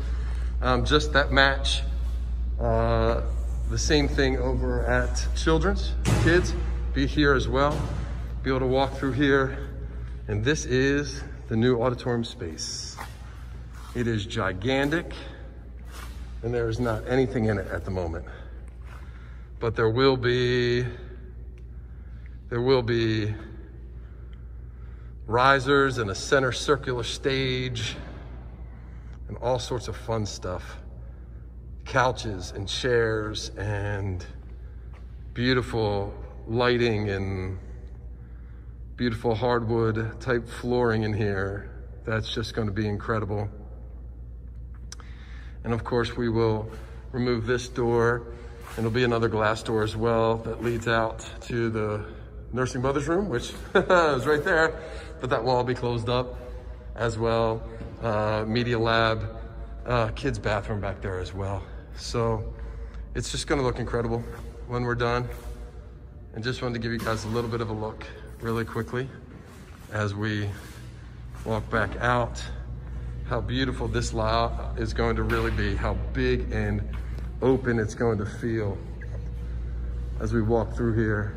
um, just that match. Uh, the same thing over at Children's Kids, be here as well. Be able to walk through here, and this is the new auditorium space. It is gigantic, and there is not anything in it at the moment. But there will be, there will be risers and a center circular stage and all sorts of fun stuff. Couches and chairs and beautiful lighting and beautiful hardwood type flooring in here. That's just going to be incredible. And of course, we will remove this door, and there'll be another glass door as well that leads out to the nursing mother's room, which is right there, but that wall will all be closed up as well. Uh, media lab, uh, kids' bathroom back there as well. So it's just gonna look incredible when we're done. And just wanted to give you guys a little bit of a look really quickly as we walk back out how beautiful this lot is going to really be, how big and open it's going to feel as we walk through here.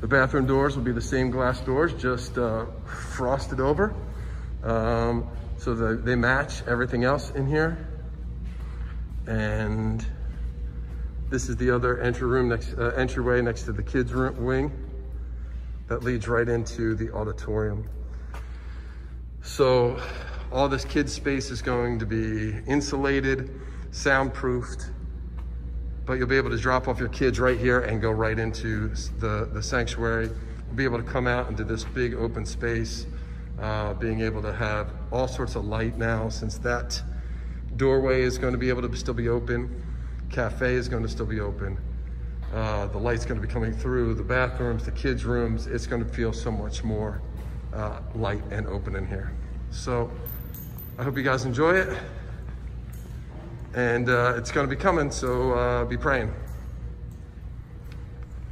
The bathroom doors will be the same glass doors, just uh, frosted over. Um, so that they match everything else in here. And this is the other entry room next, uh, entryway next to the kids room wing that leads right into the auditorium. So all this kids space is going to be insulated, soundproofed, but you'll be able to drop off your kids right here and go right into the, the sanctuary. You'll be able to come out into this big open space, uh, being able to have all sorts of light now since that doorway is going to be able to still be open. Cafe is going to still be open. Uh, the light's going to be coming through the bathrooms, the kids' rooms. It's going to feel so much more uh, light and open in here. So I hope you guys enjoy it. And uh, it's going to be coming, so uh, be praying.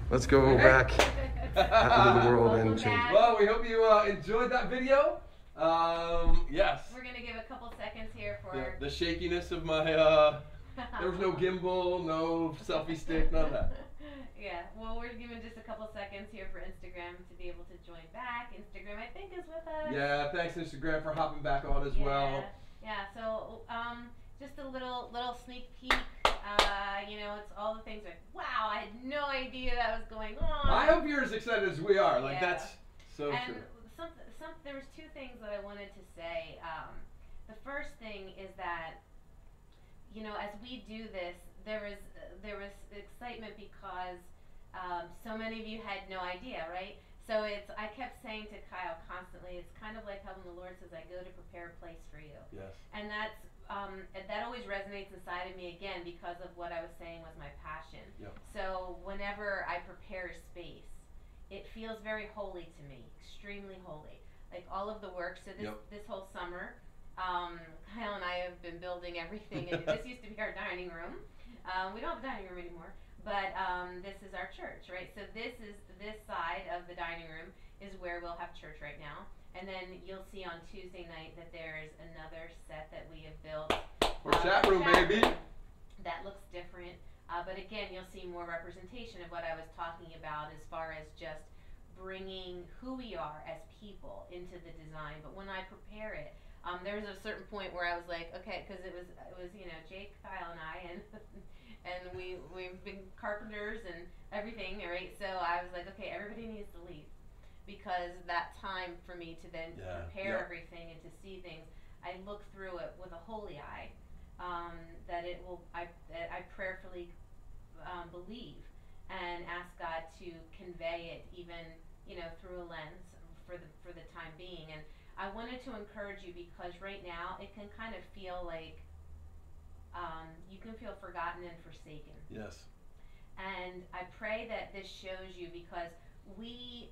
Let's go back out into the world Welcome and change. back. Well, we hope you uh, enjoyed that video. Um, yes. We're gonna give a couple seconds here for. The, the shakiness of my, uh, there was no gimbal, no selfie stick, none of that. Yeah, well, we're giving just a couple seconds here for Instagram to be able to join back. Instagram, I think, is with us. Yeah, thanks Instagram for hopping back on as yeah. well. Yeah. So, um, just a little little sneak peek. Uh, you know, it's all the things like, wow, I had no idea that was going on. I hope you're as excited as we are. Like Yeah. that's so and true. Some, some, there was two things that I wanted to say. Um, the first thing is that, you know, as we do this, there was there was excitement because um, so many of you had no idea, right? So it's I kept saying to Kyle constantly, it's kind of like how when the Lord says, "I go to prepare a place for you," Yes. and that's um, that always resonates inside of me again because of what I was saying was my passion. Yep. So whenever I prepare a space, it feels very holy to me, extremely holy. Like all of the work. So this Yep. this whole summer, um, Kyle and I have been building everything. and this used to be our dining room. Um, we don't have a dining room anymore, but um, this is our church, right? So this is this side of the dining room is where we'll have church right now. And then you'll see on Tuesday night that there is another set that we have built. Or uh, chat room, baby. That looks different. Uh, but again, you'll see more representation of what I was talking about as far as just bringing who we are as people into the design. But when I prepare it, um, there was a certain point where I was like, okay, because it was it was you know Jake, Kyle, and I, and and we we've been carpenters and everything, right? So I was like, okay, everybody needs to leave because that time for me to then Yeah, prepare everything and to see things, I look through it with a holy eye. Um, that it will, I that I prayerfully um, believe and ask God to convey it, even you know through a lens for the for the time being. And I wanted to encourage you because right now it can kind of feel like um, you can feel forgotten and forsaken. Yes. And I pray that this shows you because we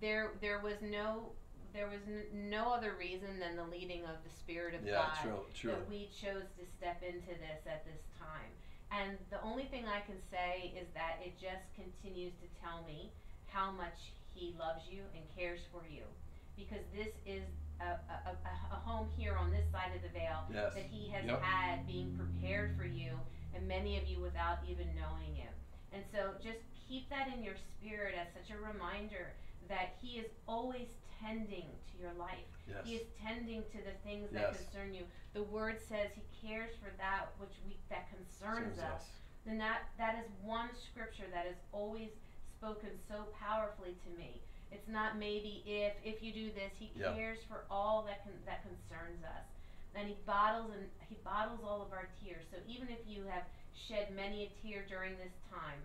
there there was no there was n- no other reason than the leading of the Spirit of Yeah, God true, true. that we chose to step into this at this time. And the only thing I can say is that it just continues to tell me how much He loves you and cares for you. Because this is a, a, a, a home here on this side of the veil Yes. that He has Yep. had being prepared for you, and many of you without even knowing it. And so just keep that in your spirit as such a reminder that He is always tending to your life. Yes. He is tending to the things that Yes. concern you. The word says he cares for that which we that concerns Serves us. Then that that is one scripture that is always spoken so powerfully to me. It's not maybe if if you do this, he Yeah. cares for all that con- that concerns us. And he bottles and he bottles all of our tears. So even if you have shed many a tear during this time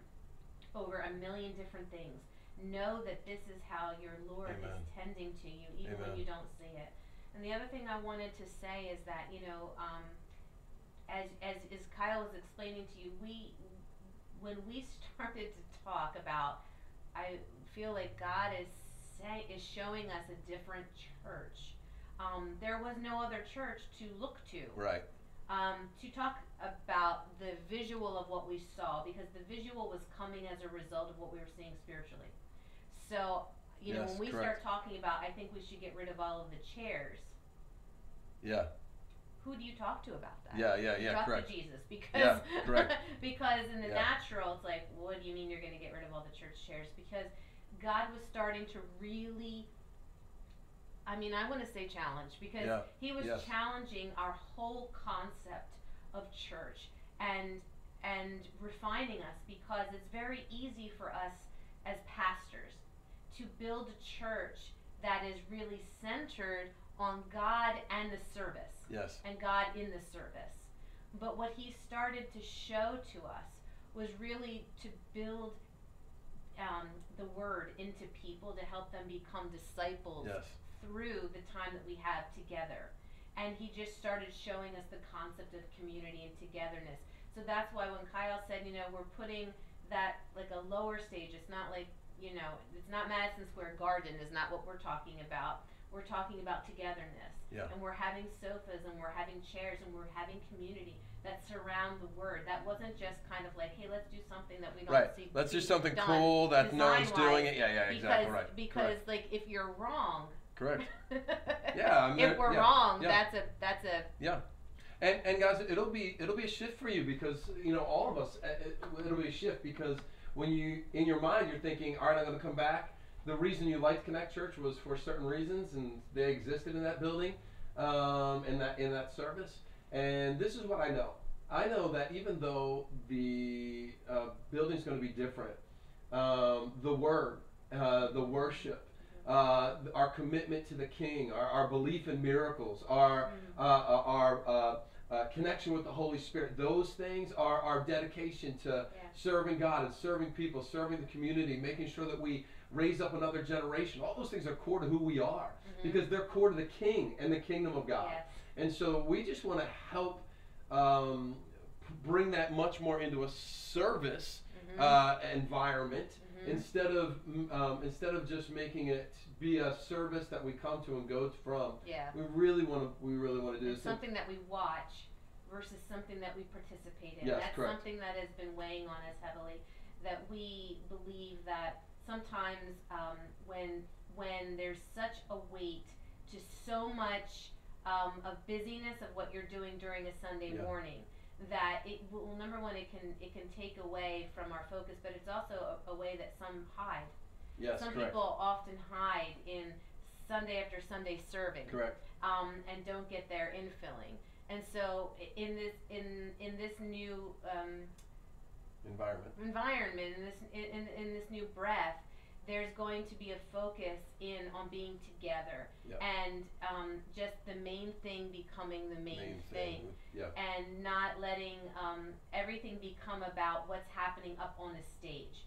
over a million different things, know that this is how your Lord Amen. is tending to you, even when you don't see it. And the other thing I wanted to say is that you know, um, as as as Kyle was explaining to you, we when we started to talk about, I feel like God is say, is showing us a different church. Um, there was no other church to look to Right. um, to talk about the visual of what we saw because the visual was coming as a result of what we were seeing spiritually. So, you know, Yes, when we correct. start talking about, I think we should get rid of all of the chairs. Yeah. Who do you talk to about that? Yeah. Yeah. Yeah. talk Correct. to Jesus because Yeah, correct. because in the Yeah. natural it's like what do you mean you're going to get rid of all the church chairs because God was starting to really I mean, I want to say challenge because Yeah. he was Yes. challenging our whole concept of church and and refining us because it's very easy for us as pastors to build a church that is really centered on God and the service Yes. and God in the service. But what he started to show to us was really to build um, the word into people to help them become disciples Yes. through the time that we have together. And he just started showing us the concept of community and togetherness. So that's why when Kyle said, you know, we're putting that like a lower stage, it's not like, you know, it's not Madison Square Garden, is not what we're talking about. We're talking about togetherness. Yeah. And we're having sofas and we're having chairs and we're having community that surround the word. That wasn't just kind of like, hey, let's do something that we don't Right. see. Let's do something done cool that no one's doing it. Yeah, yeah, because, exactly right. Because like if you're wrong, Correct. Yeah, I mean, if we're yeah, wrong, yeah. that's a that's a Yeah, and and guys, it'll be it'll be a shift for you because you know all of us. uh, It, it'll be a shift because when you in your mind you're thinking, all right, I'm going to come back. The reason you liked Connect Church was for certain reasons, and they existed in that building, um, in that in that service. And this is what I know. I know that even though the uh, building's going to be different, um, the word, uh, the worship, uh, our commitment to the King, our, our belief in miracles, our uh, uh, our uh, uh, connection with the Holy Spirit. Those things are our dedication to Yeah. Serving God and serving people, serving the community, making sure that we raise up another generation. All those things are core to who we are Mhm. because they're core to the King and the kingdom of God. yes. And so we just want to help um, bring that much more into a service Mhm. uh, environment Mhm. instead of um, instead of just making it be a service that we come to and go from. yeah. We really want to. We really want to do something that we watch versus something that we participate in. Yes, That's correct. something that has been weighing on us heavily. That we believe that sometimes um, when when there's such a weight to so much um, of busyness of what you're doing during a Sunday Yeah. morning, that it well number one it can it can take away from our focus, but it's also a, a way that some hide. Yes, some correct. people often hide in Sunday after Sunday serving Correct. um, and don't get their infilling. And so in this in in this new um, Environment. environment, in this in, in, this new breath, there's going to be a focus in on being together Yeah. and um, just the main thing becoming the main, Main thing, thing. Yeah. and not letting um, everything become about what's happening up on the stage.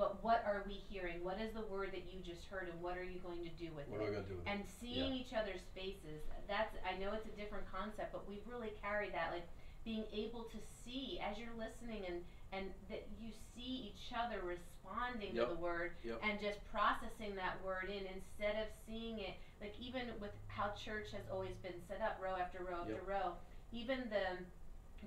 But what are we hearing? What is the word that you just heard, and what are you going to do with What it? are we gonna do with it? and seeing each other's faces that's i know it's a different concept but we've really carried that like being able to see as you're listening and and that you see each other responding Yep. to the word Yep. and just processing that word in instead of seeing it like even with how church has always been set up row after row after Yep. row even the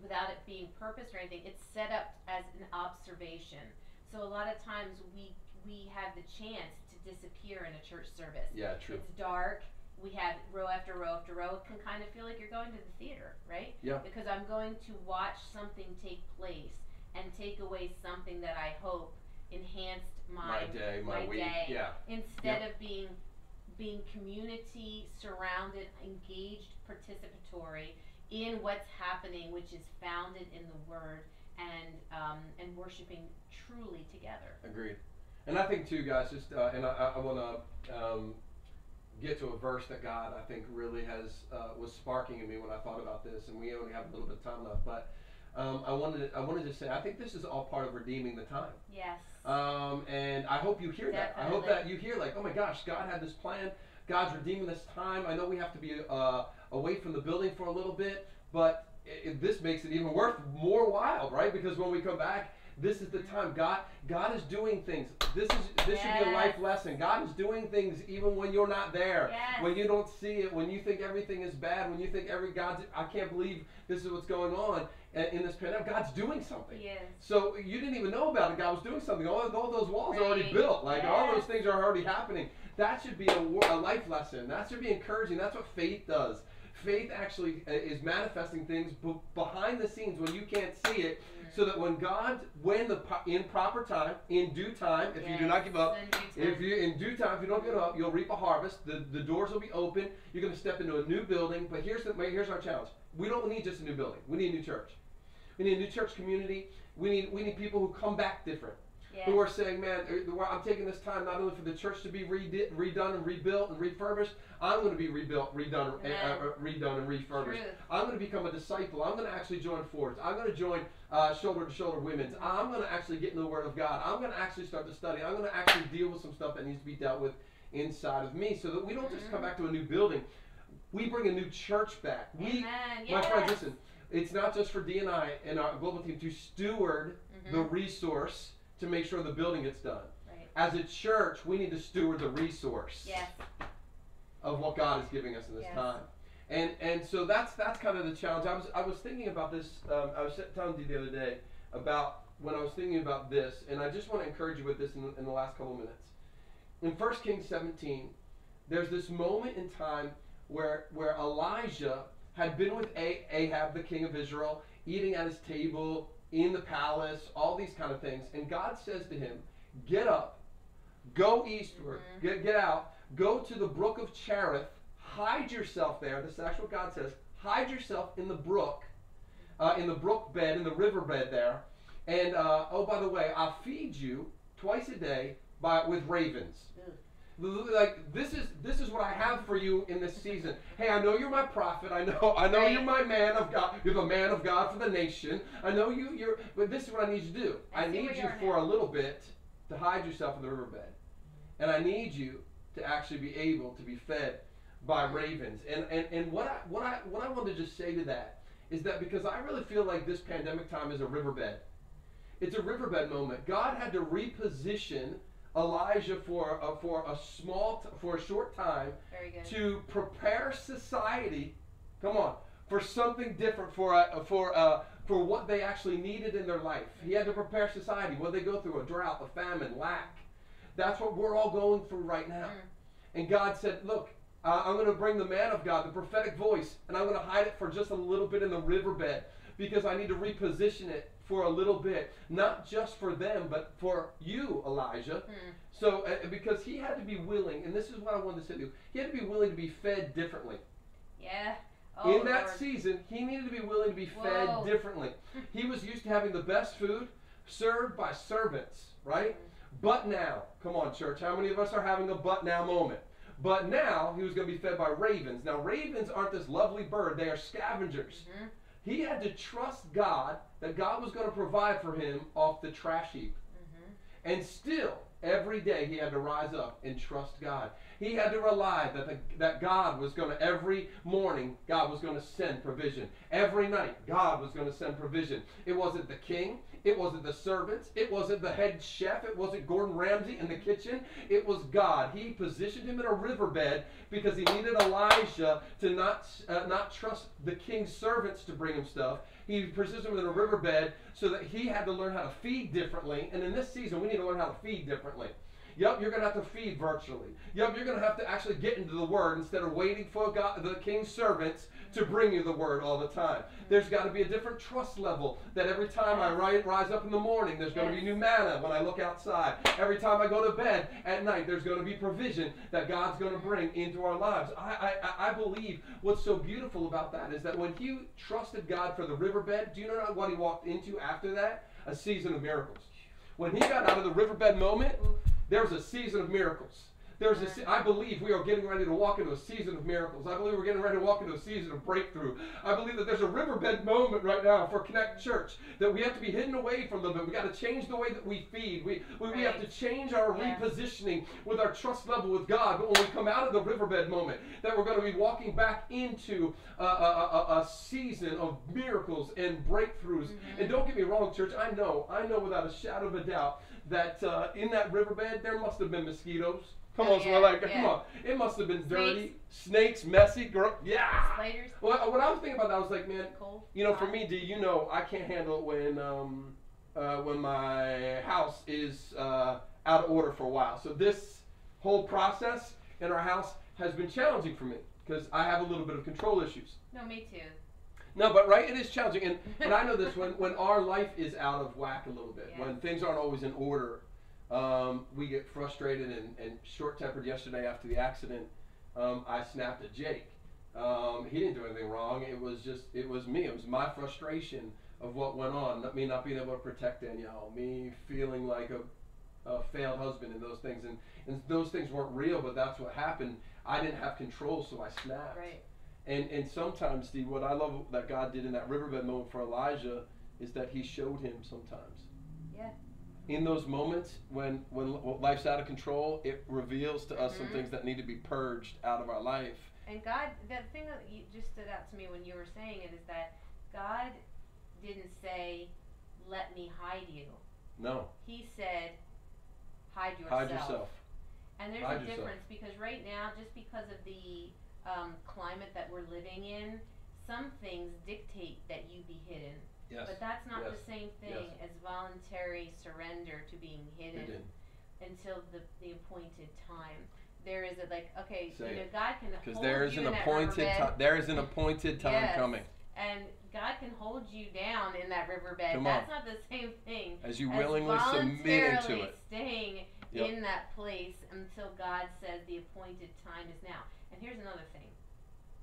without it being purpose or anything it's set up as an observation so a lot of times we we have the chance to disappear in a church service Yeah. True. it's dark. We have row after row after row. It can kind of feel like you're going to the theater, right? Yeah. Because I'm going to watch something take place and take away something that I hope enhanced my, My day, my, my week. day. Yeah. instead of being being community surrounded, engaged, participatory in what's happening, which is founded in the Word and um, and worshiping truly together. Agreed. And I think too, guys. Just uh, and I, I, want to um, get to a verse that God I think really has uh, was sparking in me when I thought about this, and we only have a little bit of time left, but. Um, I wanted to, I wanted to say I think this is all part of redeeming the time. Yes. Um, and I hope you hear that. I hope that you hear like, oh my gosh, God had this plan. God's redeeming this time. I know we have to be uh, away from the building for a little bit, but it, it- this makes it even worth more wild, right? Because when we come back, this is the mm-hmm. time. God, God is doing things. This is this should be a life lesson. God is doing things even when you're not there, Yes. when you don't see it, when you think everything is bad, when you think every God's. I can't believe this is what's going on in this pandemic. God's doing something. Yes. So you didn't even know about it. God was doing something. All, all those walls are already built. Like all those things are already happening. That should be a, a life lesson. That should be encouraging. That's what faith does. Faith actually uh, is manifesting things b- behind the scenes when you can't see it, so that when God, when the in proper time, in due time, if you do not give up, if you in due time, if you don't give up, you'll reap a harvest. The the doors will be open. You're going to step into a new building. But here's the here's our challenge. We don't need just a new building. We need a new church. We need a new church community. We need we need people who come back different. Yes. Who are saying, man, uh, I'm taking this time not only for the church to be redone and rebuilt and refurbished. I'm going to be rebuilt, redone, uh, uh, redone and refurbished. I'm going to become a disciple. I'm going to actually join Fords. I'm going to join uh, Shoulder to Shoulder Women's. I'm going to actually get in the Word of God. I'm going to actually start to study. I'm going to actually deal with some stuff that needs to be dealt with inside of me so that we don't just come Mhm. back to a new building. We bring a new church back. We, Amen. my Yes. friends, listen, it's not just for Dee and our global team to steward the Mhm. resource to make sure the building gets done. Right. As a church, we need to steward the resource Yes. of what God is giving us in this Yes. time. And and so that's that's kind of the challenge. I was I was thinking about this. Um, I was telling you the other day about when I was thinking about this, and I just want to encourage you with this in, in the last couple minutes. In 1 Kings 17, there's this moment in time where where Elijah had been with Ahab, the king of Israel, eating at his table in the palace, all these kind of things, and God says to him, "Get up, go eastward, Mhm. get get out, go to the brook of Cherith, hide yourself there." This is actually what God says: hide yourself in the brook, uh, in the brook bed, in the river bed there, and uh, oh, by the way, I'll feed you twice a day by with ravens. Ugh. Like this is this is what I have for you in this season. Hey, I know you're my prophet. I know I know Right. you're my man of God. You're the man of God for the nation. I know you. You're. But this is what I need you to do. I I, need you you for now. a little bit to hide yourself in the riverbed, and I need you to actually be able to be fed by ravens. And and, and what I what I what I want to just say to that is that because I really feel like this pandemic time is a riverbed. It's a riverbed moment. God had to reposition Elijah for a, for a small t- for a short time to prepare society. Come on, for something different for for uh for what they actually needed in their life. He had to prepare society. What they go through a drought, a famine, lack. That's what we're all going through right now. Mm. And God said, "Look, uh, I'm going to bring the man of God, the prophetic voice, and I'm going to hide it for just a little bit in the riverbed because I need to reposition it for a little bit, not just for them, but for you, Elijah." Mm. So, uh, because he had to be willing, and this is what I wanted to say to you, he had to be willing to be fed differently. Yeah. Oh, In that Lord. season, he needed to be willing to be Whoa. fed differently. He was used to having the best food served by servants, right? But now, come on, church, how many of us are having a but now moment? But now, he was going to be fed by ravens. Now, ravens aren't this lovely bird, they are scavengers. Mhm. He had to trust God that God was going to provide for him off the trash heap. Mhm. And still, every day he had to rise up and trust God. He had to rely that, the, that God was going to, every morning, God was going to send provision. Every night, God was going to send provision. It wasn't the king. It wasn't the servants. It wasn't the head chef. It wasn't Gordon Ramsay in the kitchen. It was God. He positioned him in a riverbed because he needed Elijah to not, uh, not trust the king's servants to bring him stuff. He positioned him in a riverbed so that he had to learn how to feed differently. And in this season, we need to learn how to feed differently. Yep, you're going to have to feed virtually. Yep, you're going to have to actually get into the Word instead of waiting for God, the king's servants to bring you the Word all the time. There's got to be a different trust level that every time I ri- rise up in the morning, there's going to be new manna when I look outside. Every time I go to bed at night, there's going to be provision that God's going to bring into our lives. I, I, I believe what's so beautiful about that is that when he trusted God for the riverbed, do you know what he walked into after that? A season of miracles. When he got out of the riverbed moment, Oof. there was a season of miracles. There's a se- I believe we are getting ready to walk into a season of miracles. I believe we're getting ready to walk into a season of breakthrough. I believe that there's a riverbed moment right now for Connect Church that we have to be hidden away from them. But we got to change the way that we feed. We we, we have to change our Yeah. repositioning with our trust level with God. But when we come out of the riverbed moment, that we're going to be walking back into a, a, a, a season of miracles and breakthroughs. Mhm. And don't get me wrong, church. I know, I know without a shadow of a doubt that uh, in that riverbed there must have been mosquitoes. Come Oh, on, so yeah, like, yeah. come on. It must have been dirty, snakes, messy, gro- yeah. Spiders. Well, when I was thinking about that, I was like, man, Cold. you know, for me, do you know I can't handle it when um, uh, when my house is uh, out of order for a while. So this whole process in our house has been challenging for me because I have a little bit of control issues. No, me too. No, but right, it is challenging, and, and I know this when when our life is out of whack a little bit, Yeah. when things aren't always in order, um, we get frustrated and, and short tempered. Yesterday after the accident, um, I snapped at Jake. Um, he didn't do anything wrong. It was just it was me. It was my frustration of what went on. Me not being able to protect Danielle. Me feeling like a, a failed husband and those things. And, and those things weren't real, but that's what happened. I didn't have control, so I snapped. Right. And and sometimes, Steve, what I love that God did in that riverbed moment for Elijah is that He showed him sometimes. Yeah. In those moments when when life's out of control, it reveals to us some Mhm. things that need to be purged out of our life. And God, the thing that you just stood out to me when you were saying it is that God didn't say, "Let me hide you." No, He said, "Hide yourself." hide yourself. And there's a difference because right now, just because of the um, climate that we're living in, some things dictate that you be hidden. Yes. But that's not the same thing as voluntary surrender to being hidden Hidden. until the, the appointed time. There is a like okay, Say you know. God can Because hold there is you an in that appointed riverbed, time. There is an appointed time Yes. coming. and God can hold you down in that riverbed. Come That's not the same thing As you as willingly submit into voluntarily it. staying Yep. in that place until God says the appointed time is now. And here's another thing.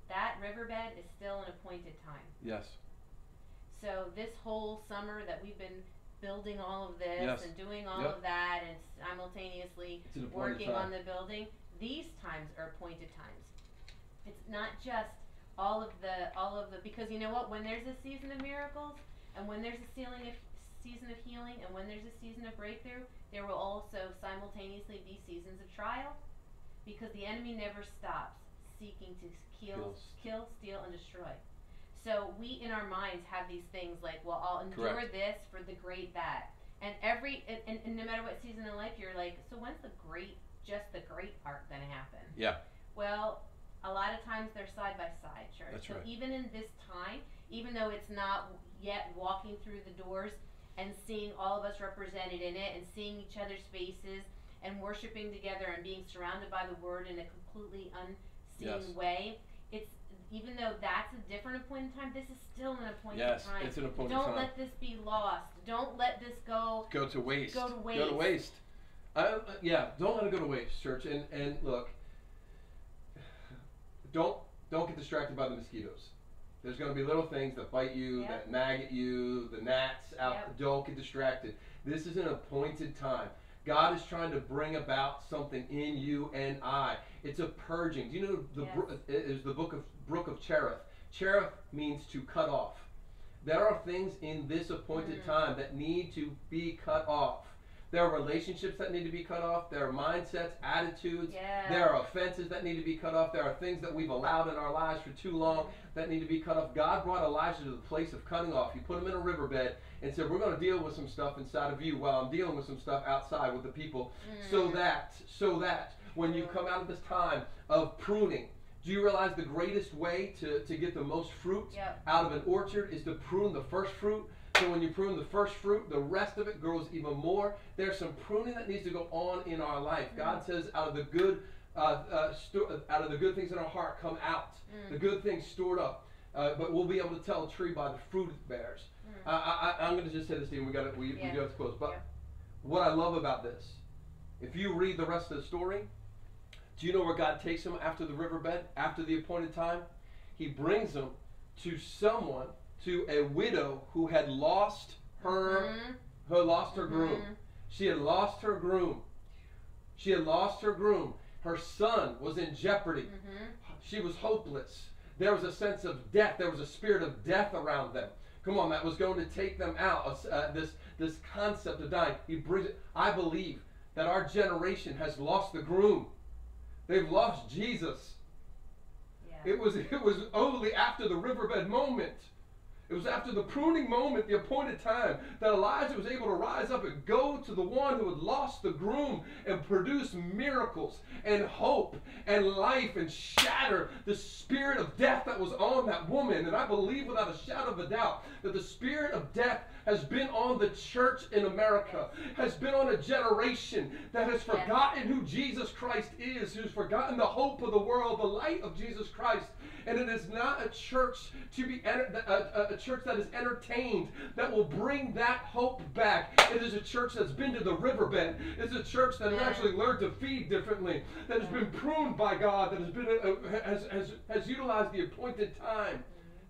That riverbed is still an appointed time. Yes. So this whole summer that we've been building all of this Yes. and doing all Yep. of that and simultaneously It's an appointed working time. on the building, these times are appointed times. It's not just all of the all of the because you know what when there's a season of miracles and when there's a of season of healing and when there's a season of breakthrough there will also simultaneously be seasons of trial because the enemy never stops seeking to kill kill steal and destroy so we in our minds have these things like well I'll endure Correct. this for the great that and every and, and, and no matter what season of life you're like so when's the great just the great part gonna happen Yeah. well, a lot of times they're side by side, church. That's so right. even in this time, even though it's not yet walking through the doors and seeing all of us represented in it and seeing each other's faces and worshiping together and being surrounded by the word in a completely unseen Yes. way, it's even though that's a different appointed time, this is still an appointed Yes. time. It's an appointed Don't time. let this be lost. Don't let this go go to waste. Go to waste. Go to waste. I, uh, yeah, don't let it go to waste, church. And and look, don't don't get distracted by the mosquitoes. There's going to be little things that bite you, Yep. that nag at you, the gnats out. Yep. Don't get distracted. This is an appointed time. God is trying to bring about something in you and I. It's a purging. Do you know the Yes. is the book of Brook of Cherith. Cherith means to cut off. There are things in this appointed Mm. time that need to be cut off. There are relationships that need to be cut off. There are mindsets, attitudes. Yeah. There are offenses that need to be cut off. There are things that we've allowed in our lives for too long that need to be cut off. God brought Elijah to the place of cutting off. He put him in a riverbed and said, We're going to deal with some stuff inside of you while I'm dealing with some stuff outside with the people. So Mm. that, so that when you come out of this time of pruning, do you realize the greatest way to, to get the most fruit Yep. out of an orchard is to prune the first fruit? So when you prune the first fruit, the rest of it grows even more. There's some pruning that needs to go on in our life. God says, out of the good, uh, uh, out of the good things in our heart, come out. Mm. The good things stored up. Uh, but we'll be able to tell a tree by the fruit it bears. Mm. I, I, I'm going to just say this, Steve. We got we, Yeah. we got to close. But Yeah. what I love about this, if you read the rest of the story, do you know where God takes him after the riverbed, after the appointed time? He brings him to someone, to a widow who had lost her, Mhm. who lost her groom. Mhm. She had lost her groom. She had lost her groom. Her son was in jeopardy. Mhm. She was hopeless. There was a sense of death. There was a spirit of death around them. Come on, that was going to take them out. Uh, this this concept of dying. He brings it. I believe that our generation has lost the groom. They've lost Jesus. Yeah. It was it was only after the riverbed moment. It was after the pruning moment, the appointed time, that Elijah was able to rise up and go to the one who had lost the groom and produce miracles and hope and life and shatter the spirit of death that was on that woman. And I believe without a shadow of a doubt that the spirit of death has been on the church in America, has been on a generation that has forgotten who Jesus Christ is, who's forgotten the hope of the world, the light of Jesus Christ. And it is not a church to be a, a, church that is entertained that will bring that hope back. It is a church that's been to the riverbed. It's a church that has actually learned to feed differently, that has been pruned by God, that has been uh, has, has has utilized the appointed time.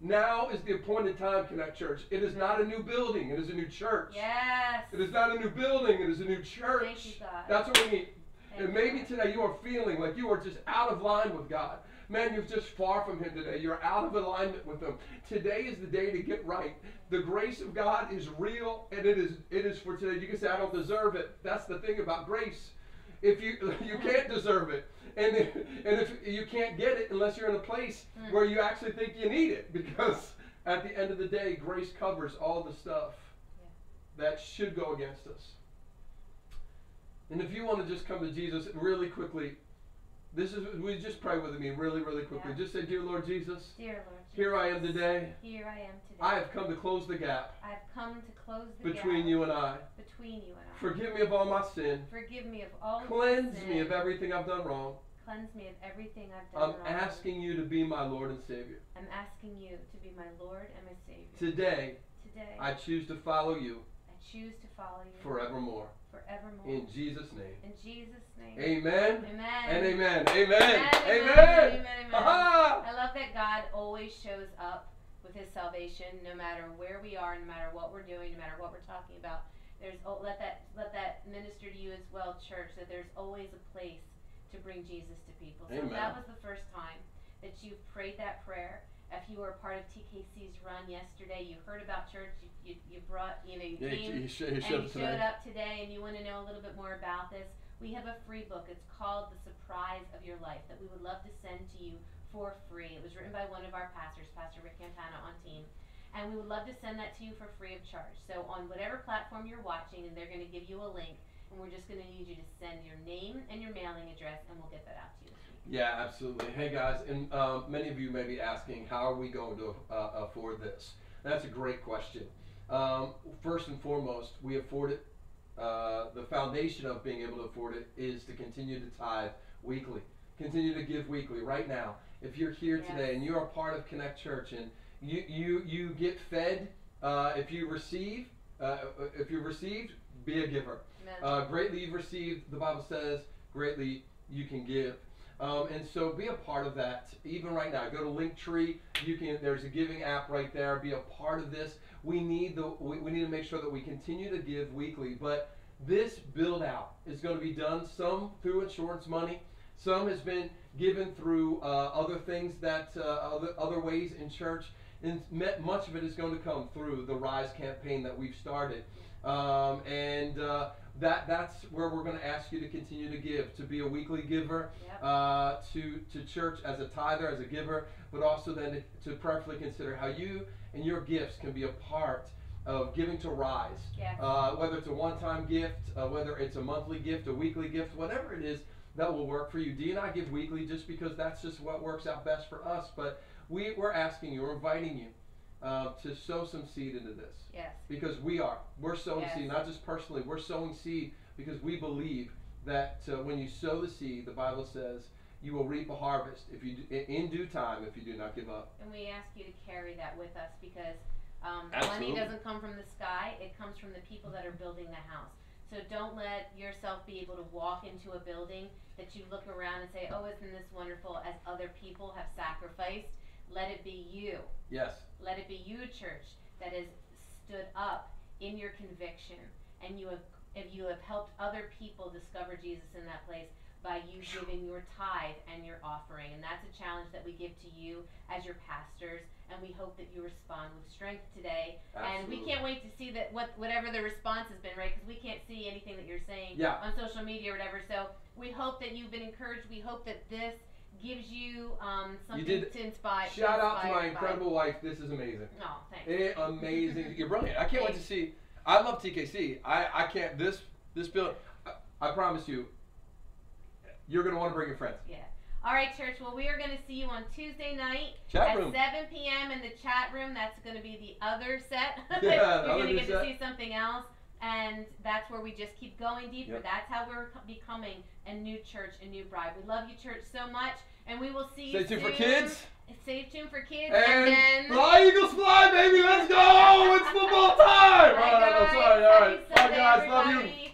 Now is the appointed time, Connect Church. It is not a new building. It is a new church. Yes. It is not a new building. It is a new church. Thank you, God. That's what we need. Thank and maybe you. today you are feeling like you are just out of line with God. Man, you're just far from Him today. You're out of alignment with Him. Today is the day to get right. The grace of God is real, and it is it is for today. You can say, "I don't deserve it." That's the thing about grace. If you you can't deserve it, and if, and if you can't get it unless you're in a place Mm. where you actually think you need it, because at the end of the day, grace covers all the stuff that should go against us. And if you want to just come to Jesus really quickly, this is we just pray with me really, really quickly. Yeah. Just say, Dear Lord Jesus, Dear Lord. here I am today. Here I am today. I have come to close the gap I've come to close the between gap between you and I. between you and I. Forgive me of all my sin. Forgive me of all Cleanse sin. me of everything I've done wrong. Cleanse me of everything I've done I'm wrong. asking you to be my Lord and Savior. I'm asking you to be my Lord and my Savior. Today, Today, I choose to follow you I choose to follow you forevermore. forevermore. In Jesus' name. In Jesus' name. Amen. Amen. And amen. Amen. Amen, Amen. amen, amen, amen. I love that God always shows up with His salvation, no matter where we are, no matter what we're doing, no matter what we're talking about. There's oh, let that let that minister to you as well, church. That there's always a place to bring Jesus to people. So that was the first time that you prayed that prayer. If you were a part of TKC's run yesterday, you heard about church. You, you, you brought you know you Yeah, came he, sh- he and showed you showed up today and you want to know a little bit more about this, we have a free book. It's called The Surprise of Your Life that we would love to send to you for free. It was written by one of our pastors, Pastor Rick Cantana on team. And we would love to send that to you for free of charge. So on whatever platform you're watching, and they're going to give you a link, and we're just going to need you to send your name and your mailing address, and we'll get that out to you. Yeah, absolutely. Hey guys, and um, many of you may be asking, how are we going to uh, afford this? That's a great question. Um, first and foremost, we afford it. Uh, the foundation of being able to afford it is to continue to tithe weekly, continue to give weekly. Right now, if you're here Yes. today and you are a part of Connect Church and you you you get fed, uh, if you receive, uh, if you received, be a giver. Uh, greatly you've received, the Bible says, greatly you can give. Um, and so be a part of that. Even right now, go to Linktree. You can. There's a giving app right there. Be a part of this. We need the. We, we need to make sure that we continue to give weekly. But this build out is going to be done some through insurance money. Some has been given through uh, other things that uh, other other ways in church. And much of it is going to come through the Rise campaign that we've started. Um, and uh, that that's where we're going to ask you to continue to give, to be a weekly giver, Yep. uh, to to church as a tither, as a giver, but also then to, to prayerfully consider how you and your gifts can be a part of giving to Rise. Yes. Uh, whether it's a one-time gift, uh, whether it's a monthly gift, a weekly gift, whatever it is that will work for you. Dee and I give weekly just because that's just what works out best for us. But we, we're asking you, we're inviting you uh, to sow some seed into this yes. because we are. We're sowing Yes. seed, not just personally. We're sowing seed because we believe that uh, when you sow the seed, the Bible says you will reap a harvest if you do, in- due time if you do not give up. And we ask you to carry that with us because um, money doesn't come from the sky, it comes from the people that are building the house. So don't let yourself be able to walk into a building that you look around and say, oh, isn't this wonderful, as other people have sacrificed. Let it be you. Yes. Let it be you, church, that has stood up in your conviction and you have if you have helped other people discover Jesus in that place by you giving your tithe and your offering. And that's a challenge that we give to you as your pastors and we hope that you respond with strength today. Absolutely. And we can't wait to see that what whatever the response has been, right? Because we can't see anything that you're saying Yeah. on social media or whatever. So we hope that you've been encouraged. We hope that this gives you um, something did- to inspire. Shout out to my by. incredible wife. This is amazing. Oh, thanks. Eh, amazing. You're brilliant. I can't wait to see. I love TKC. I, I can't. This this build. I, I promise you. You're gonna want to bring your friends. Yeah. All right, church. Well, we are going to see you on Tuesday night Chat at room. 7 p.m. in the chat room. That's going to be the other set. Yeah, You're going to get set. to see something else. And that's where we just keep going deeper. Yep. That's how we're becoming a new church, a new bride. We love you, church, so much. And we will see Stay you tuned soon. for kids. Stay tuned for kids. And, and then... fly Eagles fly, baby. Let's go. It's football time. Bye guys. Sorry. All right. Bye, guys. Everybody. Love you.